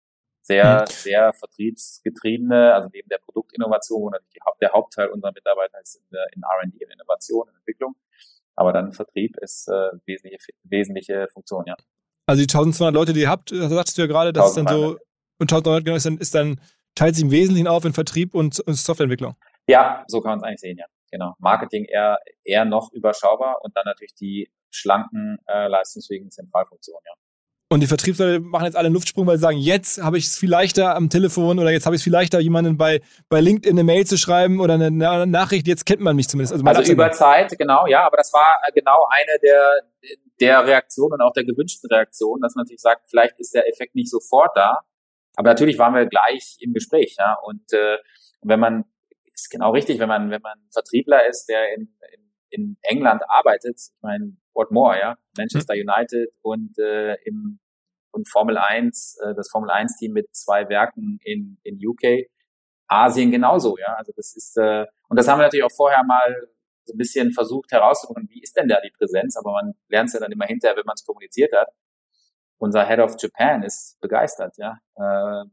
Sehr, sehr vertriebsgetriebene, also neben der Produktinnovation, natürlich der Hauptteil unserer Mitarbeiter ist in, in R&D, in Innovation, in Entwicklung. Aber dann Vertrieb ist äh, wesentliche, wesentliche Funktion, ja. Also die 1200 Leute, die ihr habt, da sagtest du ja gerade, das ist dann so, und 1200 genau ist dann, ist dann, teilt sich im Wesentlichen auf in Vertrieb und, und Softwareentwicklung. Ja, so kann man es eigentlich sehen, ja. Genau. Marketing eher, eher noch überschaubar und dann natürlich die schlanken, äh, leistungsfähigen Zentralfunktionen, ja. Und die Vertriebsleute machen jetzt alle einen Luftsprung, weil sie sagen, jetzt habe ich es viel leichter am Telefon oder jetzt habe ich es viel leichter, jemanden bei, bei LinkedIn eine Mail zu schreiben oder eine, Nachricht, jetzt kennt man mich zumindest. Also, also über Zeit, genau, ja, aber das war äh, genau eine der, der Reaktionen und auch der gewünschten Reaktionen, dass man natürlich sagt, vielleicht ist der Effekt nicht sofort da, aber natürlich waren wir gleich im Gespräch, ja, und äh, wenn man, ist genau richtig, wenn man, wenn man Vertriebler ist, der in, in, in England arbeitet, ich meine, what more, ja, Manchester hm. United und äh, im und Formel 1, äh, das Formel 1 Team mit zwei Werken in, in UK, Asien genauso, ja. Also das ist, äh, und das haben wir natürlich auch vorher mal so ein bisschen versucht herauszufinden, wie ist denn da die Präsenz, aber man lernt es ja dann immer hinterher, wenn man es kommuniziert hat. Unser Head of Japan ist begeistert, ja. Äh,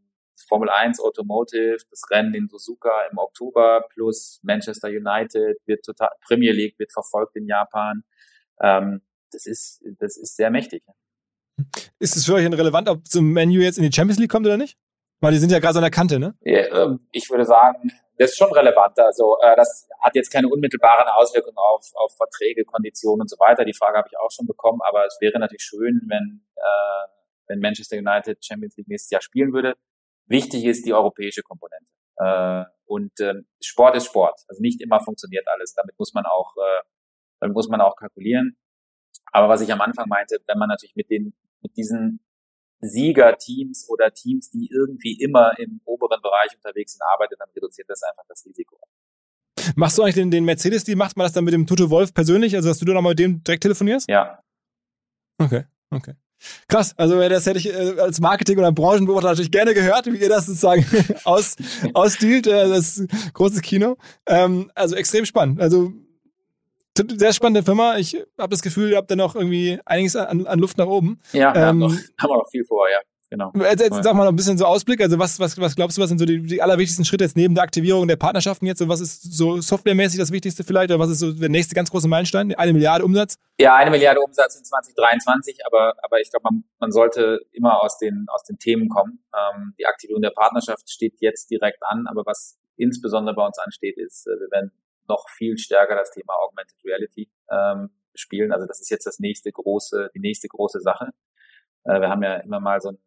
Formel 1 Automotive, das Rennen in Suzuka im Oktober plus Manchester United wird total, Premier League wird verfolgt in Japan. Ähm, das ist, das ist sehr mächtig. Ist es für euch relevant, ob zum Menu jetzt in die Champions League kommt oder nicht? Weil die sind ja gerade an der Kante, ne? Ja, ähm, ich würde sagen, das ist schon relevant. Also äh, das hat jetzt keine unmittelbaren Auswirkungen auf, auf Verträge, Konditionen und so weiter. Die Frage habe ich auch schon bekommen, aber es wäre natürlich schön, wenn, äh, wenn Manchester United Champions League nächstes Jahr spielen würde. Wichtig ist die europäische Komponente. Äh, und äh, Sport ist Sport. Also nicht immer funktioniert alles. Damit muss man auch, äh, damit muss man auch kalkulieren. Aber was ich am Anfang meinte, wenn man natürlich mit den mit diesen Siegerteams oder Teams, die irgendwie immer im oberen Bereich unterwegs sind, arbeitet, dann reduziert das einfach das Risiko. Machst du eigentlich den, den Mercedes, die macht man das dann mit dem Toto Wolf persönlich, also dass du dann nochmal mit dem direkt telefonierst? Ja. Okay, okay. Krass, also das hätte ich äh, als Marketing- oder Branchenbeobachter natürlich gerne gehört, wie ihr das sozusagen aus, ausdealt, äh, das große Kino. Ähm, also extrem spannend. Also sehr spannende Firma. Ich habe das Gefühl, ihr habt da noch irgendwie einiges an, an Luft nach oben. Ja, ähm, haben, noch, haben wir noch viel vor, ja. Genau. Jetzt, jetzt sag mal noch ein bisschen so Ausblick. Also was, was, was glaubst du, was sind so die, die allerwichtigsten Schritte jetzt neben der Aktivierung der Partnerschaften jetzt? Und was ist so softwaremäßig das Wichtigste vielleicht? Oder was ist so der nächste ganz große Meilenstein? Eine Milliarde Umsatz? Ja, eine Milliarde Umsatz in 2023. Aber, aber ich glaube, man, man sollte immer aus den, aus den Themen kommen. Ähm, die Aktivierung der Partnerschaft steht jetzt direkt an. Aber was insbesondere bei uns ansteht, ist, äh, wir werden noch viel stärker das Thema Augmented Reality ähm, spielen. Also das ist jetzt das nächste große, die nächste große Sache. Äh, wir haben ja immer mal so ein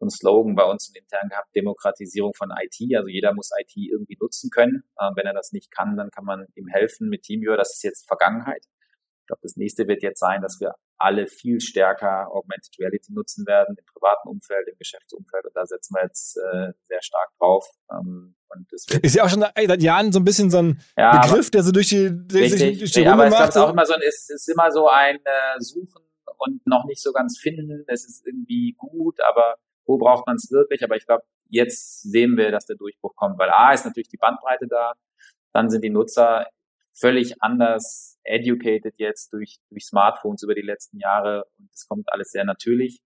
so ein Slogan bei uns intern gehabt, Demokratisierung von IT. Also jeder muss IT irgendwie nutzen können. Ähm, wenn er das nicht kann, dann kann man ihm helfen mit TeamViewer. Das ist jetzt Vergangenheit. Ich glaube, das nächste wird jetzt sein, dass wir alle viel stärker Augmented Reality nutzen werden, im privaten Umfeld, im Geschäftsumfeld. Und da setzen wir jetzt äh, sehr stark drauf. Ähm, und das ist ja auch schon seit Jahren so ein bisschen so ein ja, Begriff, aber, der so durch die, durch, richtig, durch die ja, Runde aber macht. Es ist auch immer so ein, ist, ist immer so ein äh, Suchen und noch nicht so ganz finden. Es ist irgendwie gut, aber wo braucht man es wirklich, aber ich glaube, jetzt sehen wir, dass der Durchbruch kommt, weil A ist natürlich die Bandbreite da, dann sind die Nutzer völlig anders educated jetzt durch, durch Smartphones über die letzten Jahre. Und es kommt alles sehr natürlich.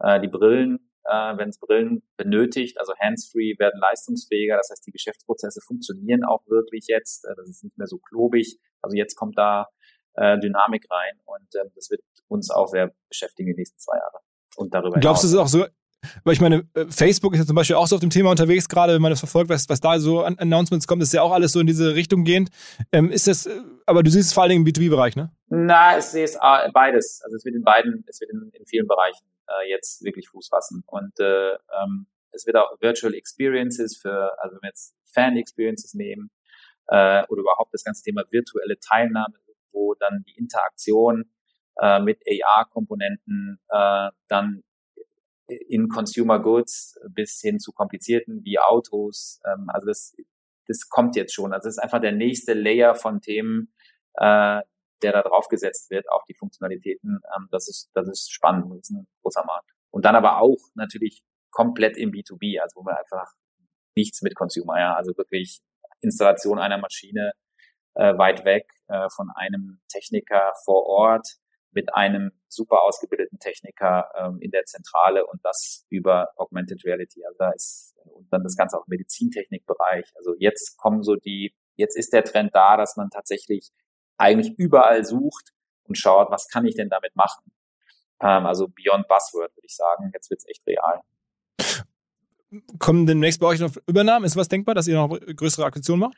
Äh, die Brillen, äh, wenn es Brillen benötigt, also hands-free, werden leistungsfähiger, das heißt, die Geschäftsprozesse funktionieren auch wirklich jetzt, äh, das ist nicht mehr so klobig, also jetzt kommt da äh, Dynamik rein. Und äh, das wird uns auch sehr beschäftigen die nächsten zwei Jahre. Und darüber Glaubst du, es ist auch so weil ich meine, äh, Facebook ist ja zum Beispiel auch so auf dem Thema unterwegs, gerade wenn man das verfolgt, was, was da so an Announcements kommt, ist ja auch alles so in diese Richtung gehend. Ähm, ist das, äh, aber du siehst es vor allen Dingen im B2B-Bereich, ne? Na, ich sehe es äh, beides. Also es wird in beiden, es wird in, in vielen Bereichen äh, jetzt wirklich Fuß fassen. Und äh, ähm, es wird auch Virtual Experiences für, also wenn wir jetzt Fan-Experiences nehmen, äh, oder überhaupt das ganze Thema virtuelle Teilnahme, wo dann die Interaktion mit AR-Komponenten äh, dann in Consumer Goods bis hin zu komplizierten wie Autos. Ähm, also das, das kommt jetzt schon. Also das ist einfach der nächste Layer von Themen, äh, der da drauf gesetzt wird auf die Funktionalitäten. Ähm, das ist, das ist spannend. Das ist ein großer Markt. Und dann aber auch natürlich komplett im B2B, also wo man einfach nichts mit Consumer, ja, also wirklich Installation einer Maschine äh, weit weg äh, von einem Techniker vor Ort mit einem super ausgebildeten Techniker ähm, in der Zentrale und das über Augmented Reality. Also da ist und dann das Ganze auch im Medizintechnikbereich. Also jetzt kommen so die, jetzt ist der Trend da, dass man tatsächlich eigentlich überall sucht und schaut, was kann ich denn damit machen? Ähm, also beyond Buzzword würde ich sagen. Jetzt wird's echt real. Kommen demnächst bei euch noch Übernahmen? Ist was denkbar, dass ihr noch größere Akquisitionen macht?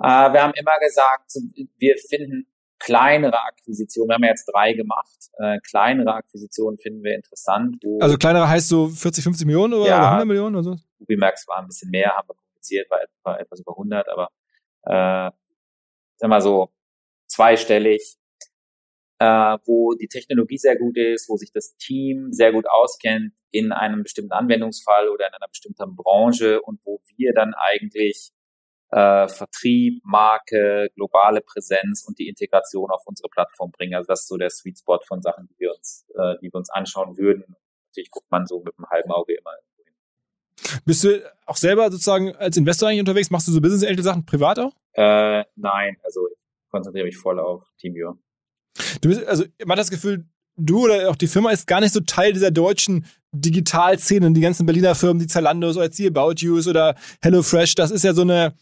Äh, wir haben immer gesagt, wir finden kleinere Akquisitionen, wir haben ja jetzt drei gemacht, äh, kleinere Akquisitionen finden wir interessant. also kleinere heißt so 40, 50 Millionen oder, ja, 100 Millionen oder so? Ubimax war ein bisschen mehr, haben wir kompliziert, war etwa, etwas über 100, aber äh, sag mal so zweistellig, äh, wo die Technologie sehr gut ist, wo sich das Team sehr gut auskennt in einem bestimmten Anwendungsfall oder in einer bestimmten Branche und wo wir dann eigentlich äh, Vertrieb, Marke, globale Präsenz und die Integration auf unsere Plattform bringen. Also das ist so der Sweet Spot von Sachen, die wir uns, äh, die wir uns anschauen würden. Natürlich guckt man so mit einem halben Auge immer hin. Bist du auch selber sozusagen als Investor eigentlich unterwegs? Machst du so Business Angel Sachen privat auch? Äh, nein, also ich konzentriere mich voll auf TeamViewer. Du bist, also man hat das Gefühl, du oder auch die Firma ist gar nicht so Teil dieser deutschen Digitalszene. Die ganzen Berliner Firmen, die Zalando oder die About Yous oder HelloFresh, das ist ja so eine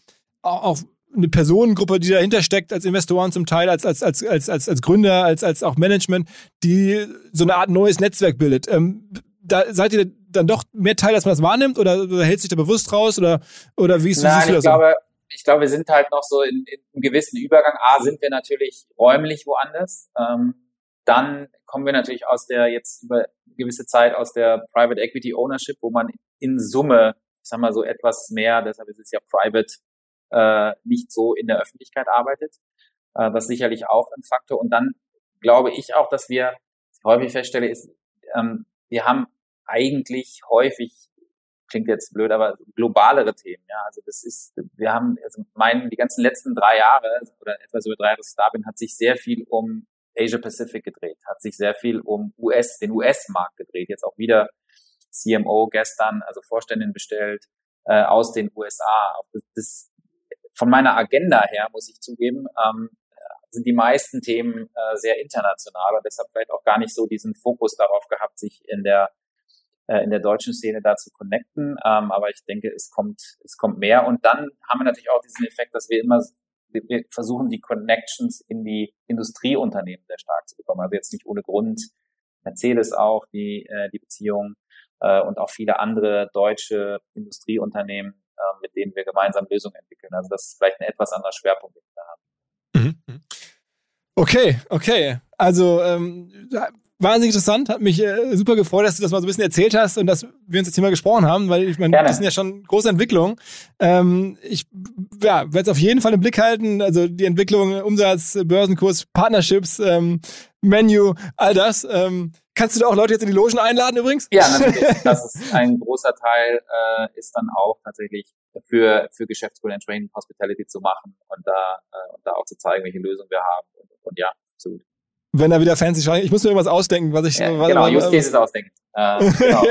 auch eine Personengruppe, die dahinter steckt, als Investoren zum Teil, als, als, als, als, als, als Gründer, als, als auch Management, die so eine Art neues Netzwerk bildet. Ähm, da seid ihr dann doch mehr Teil, als man das wahrnimmt oder, oder hält sich da bewusst raus oder, oder wie ist Nein, siehst du das? Ich glaube, ich glaube, wir sind halt noch so in, in einem gewissen Übergang. A, sind wir natürlich räumlich woanders. Ähm, dann kommen wir natürlich aus der jetzt über eine gewisse Zeit aus der Private Equity Ownership, wo man in Summe, ich sag mal so etwas mehr, deshalb ist es ja Private äh, nicht so in der Öffentlichkeit arbeitet. Äh, das ist sicherlich auch ein Faktor. Und dann glaube ich auch, dass wir häufig feststelle, ist, ähm, wir haben eigentlich häufig klingt jetzt blöd, aber globalere Themen. Ja, also das ist, wir haben, also meinen, die ganzen letzten drei Jahre oder etwas über drei Jahre da bin, hat sich sehr viel um Asia Pacific gedreht, hat sich sehr viel um US, den US-Markt gedreht. Jetzt auch wieder CMO gestern, also Vorständin bestellt äh, aus den USA. Das, von meiner Agenda her muss ich zugeben, ähm, sind die meisten Themen äh, sehr international und deshalb vielleicht auch gar nicht so diesen Fokus darauf gehabt, sich in der äh, in der deutschen Szene da zu connecten. Ähm, aber ich denke, es kommt, es kommt mehr. Und dann haben wir natürlich auch diesen Effekt, dass wir immer wir versuchen, die Connections in die Industrieunternehmen sehr stark zu bekommen. Also jetzt nicht ohne Grund Mercedes auch, die, äh, die Beziehung äh, und auch viele andere deutsche Industrieunternehmen, äh, mit denen wir gemeinsam Lösungen entwickeln. Also das ist vielleicht ein etwas anderer Schwerpunkt, den wir da haben. Mhm. Okay, okay. Also ähm, wahnsinnig interessant, hat mich äh, super gefreut, dass du das mal so ein bisschen erzählt hast und dass wir uns jetzt hier mal gesprochen haben, weil ich meine, das sind ja schon große Entwicklungen. Ähm, ich ja, werde es auf jeden Fall im Blick halten, also die Entwicklung, Umsatz, Börsenkurs, Partnerships, ähm, Menu, all das. Ähm, kannst du da auch Leute jetzt in die Logen einladen übrigens? Ja, natürlich. Das ist ein großer Teil, äh, ist dann auch tatsächlich für, für Geschäftskunden Training Hospitality zu machen und da, äh, und da auch zu zeigen, welche Lösungen wir haben. Und, und ja, absolut wenn da wieder fancy schreien. Ich muss mir irgendwas ausdenken, was ich. Ja, was, genau, was, Use Cases ausdenken. Äh, genau.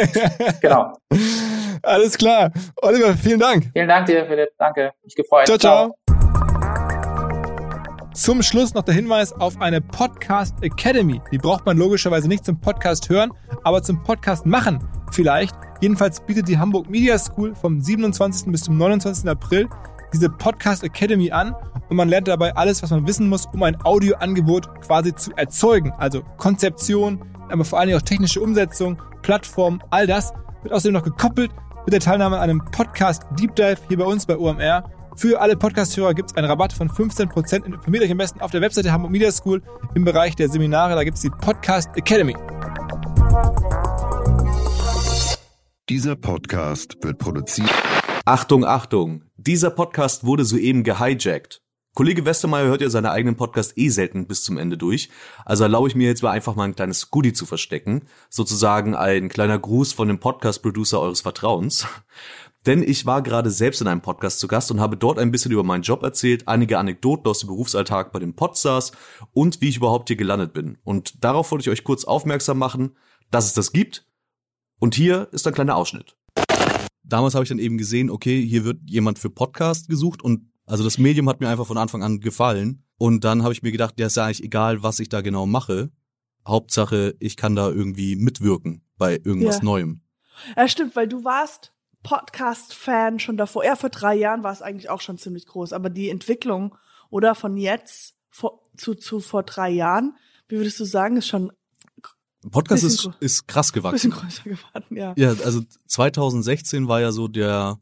genau. Alles klar. Oliver, vielen Dank. Vielen Dank dir, Philipp. Danke. Ich gefreut. Ciao, ciao. Zum Schluss noch der Hinweis auf eine Podcast Academy. Die braucht man logischerweise nicht zum Podcast hören, aber zum Podcast machen vielleicht. Jedenfalls bietet die Hamburg Media School vom 27. bis zum 29. April diese Podcast Academy an und man lernt dabei alles, was man wissen muss, um ein Audioangebot quasi zu erzeugen. Also Konzeption, aber vor allen Dingen auch technische Umsetzung, Plattform, all das wird außerdem noch gekoppelt mit der Teilnahme an einem Podcast Deep Dive hier bei uns bei OMR. Für alle Podcast-Hörer gibt es einen Rabatt von 15%. Informiert euch am besten auf der Webseite Hamburg Media School im Bereich der Seminare. Da gibt es die Podcast Academy. Dieser Podcast wird produziert. Achtung, Achtung! Dieser Podcast wurde soeben gehijackt. Kollege Westermeier hört ja seine eigenen Podcasts eh selten bis zum Ende durch. Also erlaube ich mir jetzt mal einfach mal ein kleines Goodie zu verstecken. Sozusagen ein kleiner Gruß von dem Podcast-Producer eures Vertrauens. Denn ich war gerade selbst in einem Podcast zu Gast und habe dort ein bisschen über meinen Job erzählt, einige Anekdoten aus dem Berufsalltag bei den Podstars und wie ich überhaupt hier gelandet bin. Und darauf wollte ich euch kurz aufmerksam machen, dass es das gibt. Und hier ist ein kleiner Ausschnitt. Damals habe ich dann eben gesehen, okay, hier wird jemand für Podcast gesucht und also das Medium hat mir einfach von Anfang an gefallen. Und dann habe ich mir gedacht, ja, ist ja eigentlich egal, was ich da genau mache. Hauptsache, ich kann da irgendwie mitwirken bei irgendwas ja. Neuem. Ja, stimmt, weil du warst Podcast-Fan schon davor. Ja, vor drei Jahren war es eigentlich auch schon ziemlich groß. Aber die Entwicklung oder von jetzt vor, zu, zu vor drei Jahren, wie würdest du sagen, ist schon Podcast ist, ist krass gewachsen. Bisschen größer geworden, ja. Ja, also 2016 war ja so der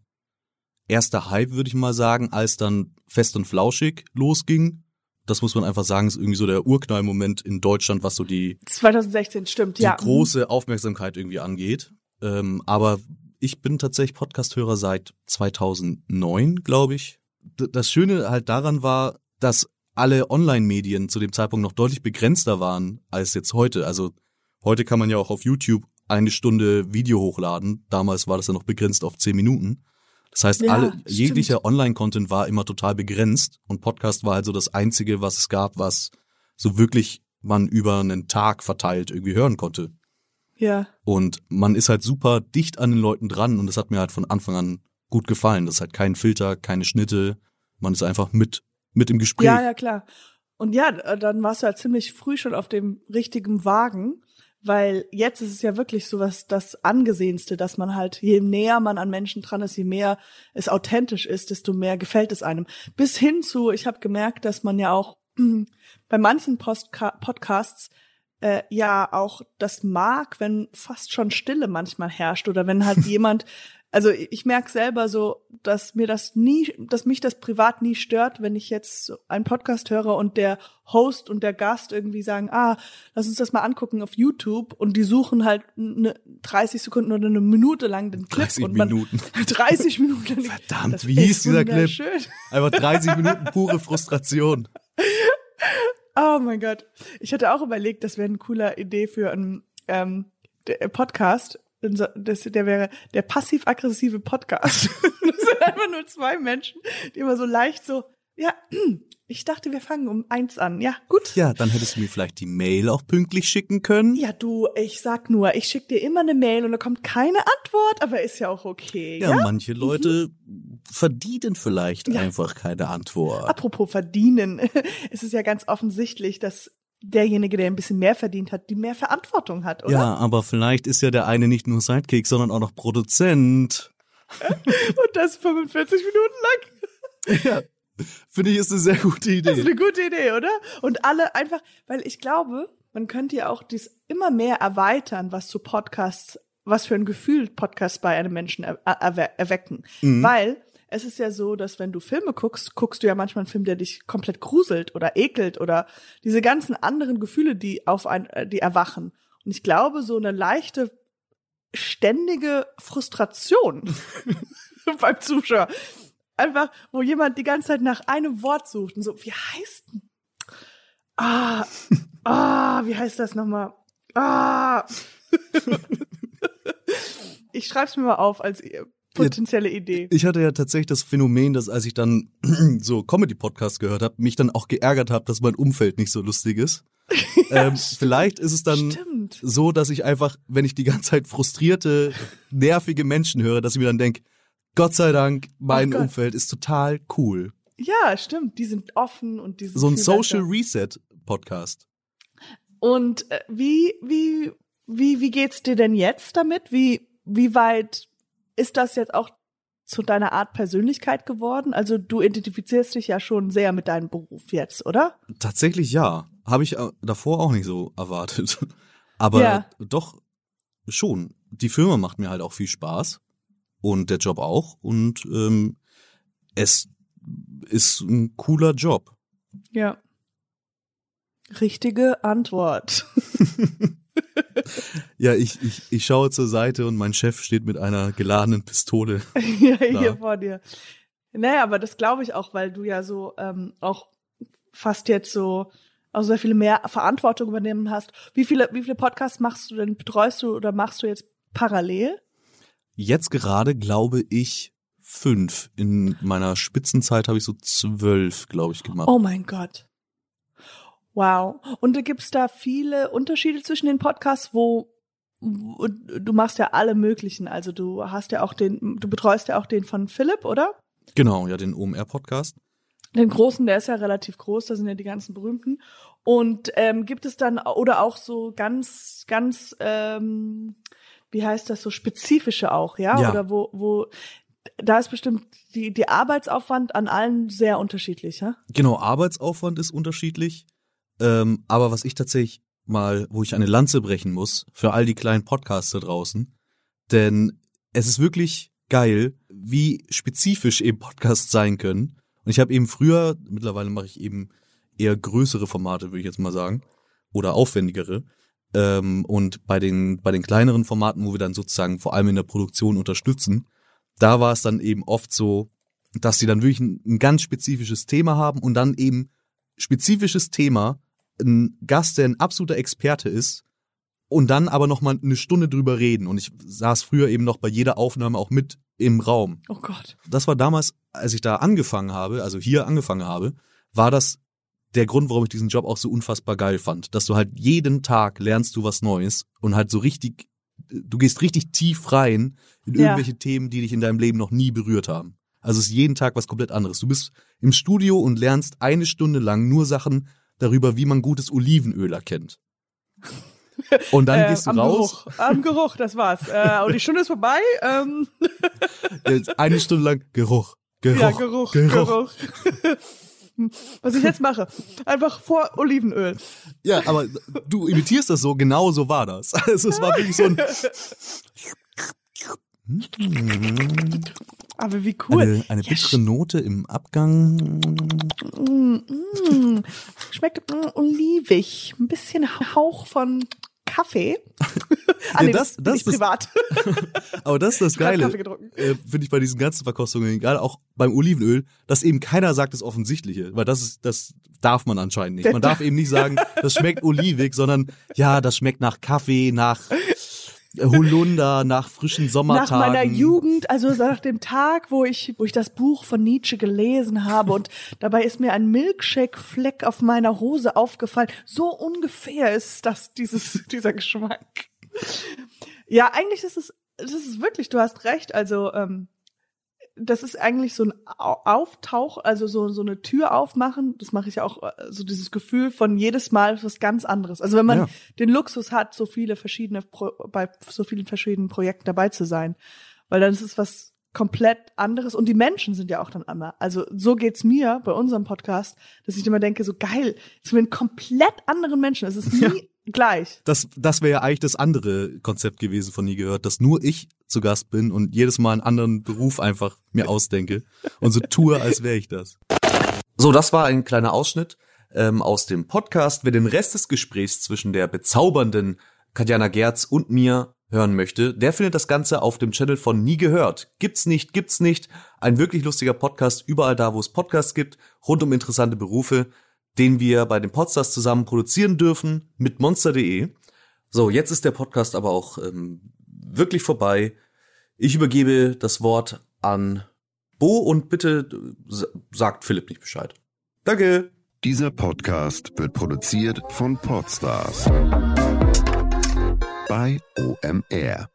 erster Hype, würde ich mal sagen, als dann Fest und Flauschig losging. Das muss man einfach sagen, ist irgendwie so der Urknallmoment in Deutschland, was so die 2016 stimmt, die ja. große Aufmerksamkeit irgendwie angeht. Ähm, aber ich bin tatsächlich Podcasthörer seit 2009, glaube ich. Das Schöne halt daran war, dass alle Online-Medien zu dem Zeitpunkt noch deutlich begrenzter waren als jetzt heute. Also heute kann man ja auch auf YouTube eine Stunde Video hochladen. Damals war das ja noch begrenzt auf zehn Minuten. Das heißt, ja, alle, jeglicher Online-Content war immer total begrenzt und Podcast war halt so das einzige, was es gab, was so wirklich man über einen Tag verteilt irgendwie hören konnte. Ja. Und man ist halt super dicht an den Leuten dran und das hat mir halt von Anfang an gut gefallen. Das ist halt kein Filter, keine Schnitte. Man ist einfach mit, mit im Gespräch. Ja, ja, klar. Und ja, dann warst du halt ziemlich früh schon auf dem richtigen Wagen weil jetzt ist es ja wirklich so was das angesehenste, dass man halt je näher man an Menschen dran ist, je mehr es authentisch ist, desto mehr gefällt es einem. Bis hin zu, ich habe gemerkt, dass man ja auch bei manchen Postka Podcasts äh, ja auch das mag, wenn fast schon Stille manchmal herrscht oder wenn halt jemand also ich merke selber so, dass mir das nie, dass mich das privat nie stört, wenn ich jetzt einen Podcast höre und der Host und der Gast irgendwie sagen, ah, lass uns das mal angucken auf YouTube und die suchen halt eine 30 Sekunden oder eine Minute lang den Clip 30 und man, Minuten. 30 Minuten. Verdammt, wie hieß dieser Clip? Einfach 30 Minuten pure Frustration. Oh mein Gott. Ich hatte auch überlegt, das wäre eine coole Idee für einen ähm, Podcast das, der wäre der passiv-aggressive Podcast. das sind einfach nur zwei Menschen, die immer so leicht so, ja, ich dachte, wir fangen um eins an. Ja, gut. Ja, dann hättest du mir vielleicht die Mail auch pünktlich schicken können. Ja, du, ich sag nur, ich schick dir immer eine Mail und da kommt keine Antwort, aber ist ja auch okay. Ja, Ja. manche Leute verdienen vielleicht Ja. einfach keine Antwort. Apropos verdienen. Es ist ja ganz offensichtlich, dass derjenige, der ein bisschen mehr verdient hat, die mehr Verantwortung hat, oder? Ja, aber vielleicht ist ja der eine nicht nur Sidekick, sondern auch noch Produzent. Und das 45 Minuten lang. Ja, finde ich ist eine sehr gute Das ist Idee. eine gute Idee, oder? Und alle einfach, weil ich glaube, man könnte ja auch dies immer mehr erweitern, was zu Podcasts, was für ein Gefühl Podcasts bei einem Menschen er, erwe- erwecken. Mhm. Weil es ist ja so, dass wenn du Filme guckst, guckst du ja manchmal einen Film, der dich komplett gruselt oder ekelt oder diese ganzen anderen Gefühle, die auf ein, äh, die erwachen. Und ich glaube, so eine leichte, ständige Frustration beim Zuschauer. Einfach, wo jemand die ganze Zeit nach einem Wort sucht und so, wie heißt denn? Ah, ah, wie heißt das nochmal? Ah. ich schreib's mir mal auf als potenzielle Idee. Ich hatte ja tatsächlich das Phänomen, dass als ich dann so Comedy-Podcast gehört habe, mich dann auch geärgert habe, dass mein Umfeld nicht so lustig ist. ähm, vielleicht ist es dann Stimmt. so, dass ich einfach, wenn ich die ganze Zeit frustrierte, nervige Menschen höre, dass ich mir dann denke, Gott sei Dank, mein Gott. Umfeld ist total cool. Ja, stimmt. Die sind offen und die sind So ein Social besser. Reset Podcast. Und äh, wie, wie, wie, wie geht's dir denn jetzt damit? Wie, wie weit ist das jetzt auch zu deiner Art Persönlichkeit geworden? Also du identifizierst dich ja schon sehr mit deinem Beruf jetzt, oder? Tatsächlich ja. Habe ich äh, davor auch nicht so erwartet. Aber Ja. doch schon. Die Firma macht mir halt auch viel Spaß. Und der Job auch. Und ähm, es ist ein cooler Job. Ja. Richtige Antwort. Ja, ich, ich, ich schaue zur Seite und mein Chef steht mit einer geladenen Pistole. ja, hier Klar. vor dir. Naja, aber das glaube ich auch, weil du ja so ähm, auch fast jetzt so auch sehr viele mehr Verantwortung übernehmen hast. Wie viele, wie viele Podcasts machst du denn, betreust du oder machst du jetzt parallel? Jetzt gerade glaube ich fünf. In meiner Spitzenzeit habe ich so zwölf, glaube ich, gemacht. Oh mein Gott. Wow. Und da gibt's da viele Unterschiede zwischen den Podcasts, wo, wo du machst ja alle möglichen. Also du hast ja auch den, du betreust ja auch den von Philipp, oder? Genau, ja, den OMR-Podcast. Den großen, der ist ja relativ groß, da sind ja die ganzen berühmten. Und ähm, gibt es dann oder auch so ganz, ganz, ähm, wie heißt das so spezifische auch, ja? Ja. Oder wo, wo da ist bestimmt die, die Arbeitsaufwand an allen sehr unterschiedlich, ja? Genau, Arbeitsaufwand ist unterschiedlich. Ähm, aber was ich tatsächlich mal, wo ich eine Lanze brechen muss, für all die kleinen Podcasts da draußen, denn es ist wirklich geil, wie spezifisch eben Podcasts sein können. Und ich habe eben früher, mittlerweile mache ich eben eher größere Formate, würde ich jetzt mal sagen, oder aufwendigere. Ähm, und bei den, bei den kleineren Formaten, wo wir dann sozusagen vor allem in der Produktion unterstützen, da war es dann eben oft so, dass sie dann wirklich ein, ein ganz spezifisches Thema haben und dann eben spezifisches Thema, ein Gast, der ein absoluter Experte ist und dann aber noch mal eine Stunde drüber reden. Und ich saß früher eben noch bei jeder Aufnahme auch mit im Raum. Oh Gott. Das war damals, als ich da angefangen habe, also hier angefangen habe, war das der Grund, warum ich diesen Job auch so unfassbar geil fand. Dass du halt jeden Tag lernst du was Neues und halt so richtig, du gehst richtig tief rein in Ja. irgendwelche Themen, die dich in deinem Leben noch nie berührt haben. Also es ist jeden Tag was komplett anderes. Du bist im Studio und lernst eine Stunde lang nur Sachen darüber, wie man gutes Olivenöl erkennt. Und dann Äh, gehst du am raus, Geruch. Am Geruch, das war's. Äh, und die Stunde ist vorbei. Ähm, äh, eine Stunde lang Geruch, Geruch, ja, Geruch, Geruch. Was ich jetzt mache, einfach vor Olivenöl. Ja, aber du imitierst das so, genau so war das. Also es war wirklich so ein Aber wie cool. eine, eine bittere Note im Abgang. Mm, mm. Schmeckt mm, olivig. Ein bisschen Hauch von Kaffee. ah, nee, das- das, das ist- privat. Aber das ist das Geile, äh, finde ich bei diesen ganzen Verkostungen, gerade auch beim Olivenöl, dass eben keiner sagt das Offensichtliche, weil das ist, das darf man anscheinend nicht. Man darf eben nicht sagen, das schmeckt olivig, sondern ja, das schmeckt nach Kaffee, nach Holunder nach frischen Nach Sommertagen. meiner Jugend, also nach dem Tag, wo ich, wo ich das Buch von Nietzsche gelesen habe und dabei ist mir ein Milkshake-Fleck auf meiner Hose aufgefallen. So ungefähr ist das, dieses, dieser Geschmack. Ja, eigentlich ist es, das ist wirklich, du hast recht, also, ähm, das ist eigentlich so ein Au- Auftauch, also so, so eine Tür aufmachen. Das mache ich auch, äh, so dieses Gefühl von jedes Mal was ganz anderes. Also wenn man Ja. den Luxus hat, so viele verschiedene, Pro bei so vielen verschiedenen Projekten dabei zu sein. Weil dann ist es was komplett anderes. Und die Menschen sind ja auch dann immer. Also so geht's mir bei unserem Podcast, dass ich immer denke, so geil, es sind komplett anderen Menschen. Es ist nie gleich. Das, das wäre ja eigentlich das andere Konzept gewesen von nie gehört, dass nur ich zu Gast bin und jedes Mal einen anderen Beruf einfach mir ausdenke und so tue, als wäre ich das. So, das war ein kleiner Ausschnitt ähm, aus dem Podcast. Wer den Rest des Gesprächs zwischen der bezaubernden Katjana Gerz und mir hören möchte, der findet das Ganze auf dem Channel von Nie gehört. Gibt's nicht, gibt's nicht. Ein wirklich lustiger Podcast, überall da, wo es Podcasts gibt, rund um interessante Berufe, den wir bei den Podstars zusammen produzieren dürfen mit monster.de. So, jetzt ist der Podcast aber auch ähm, wirklich vorbei. Ich übergebe das Wort an Bo und bitte äh, sagt Philipp nicht Bescheid. Danke. Dieser Podcast wird produziert von Podstars bei OMR.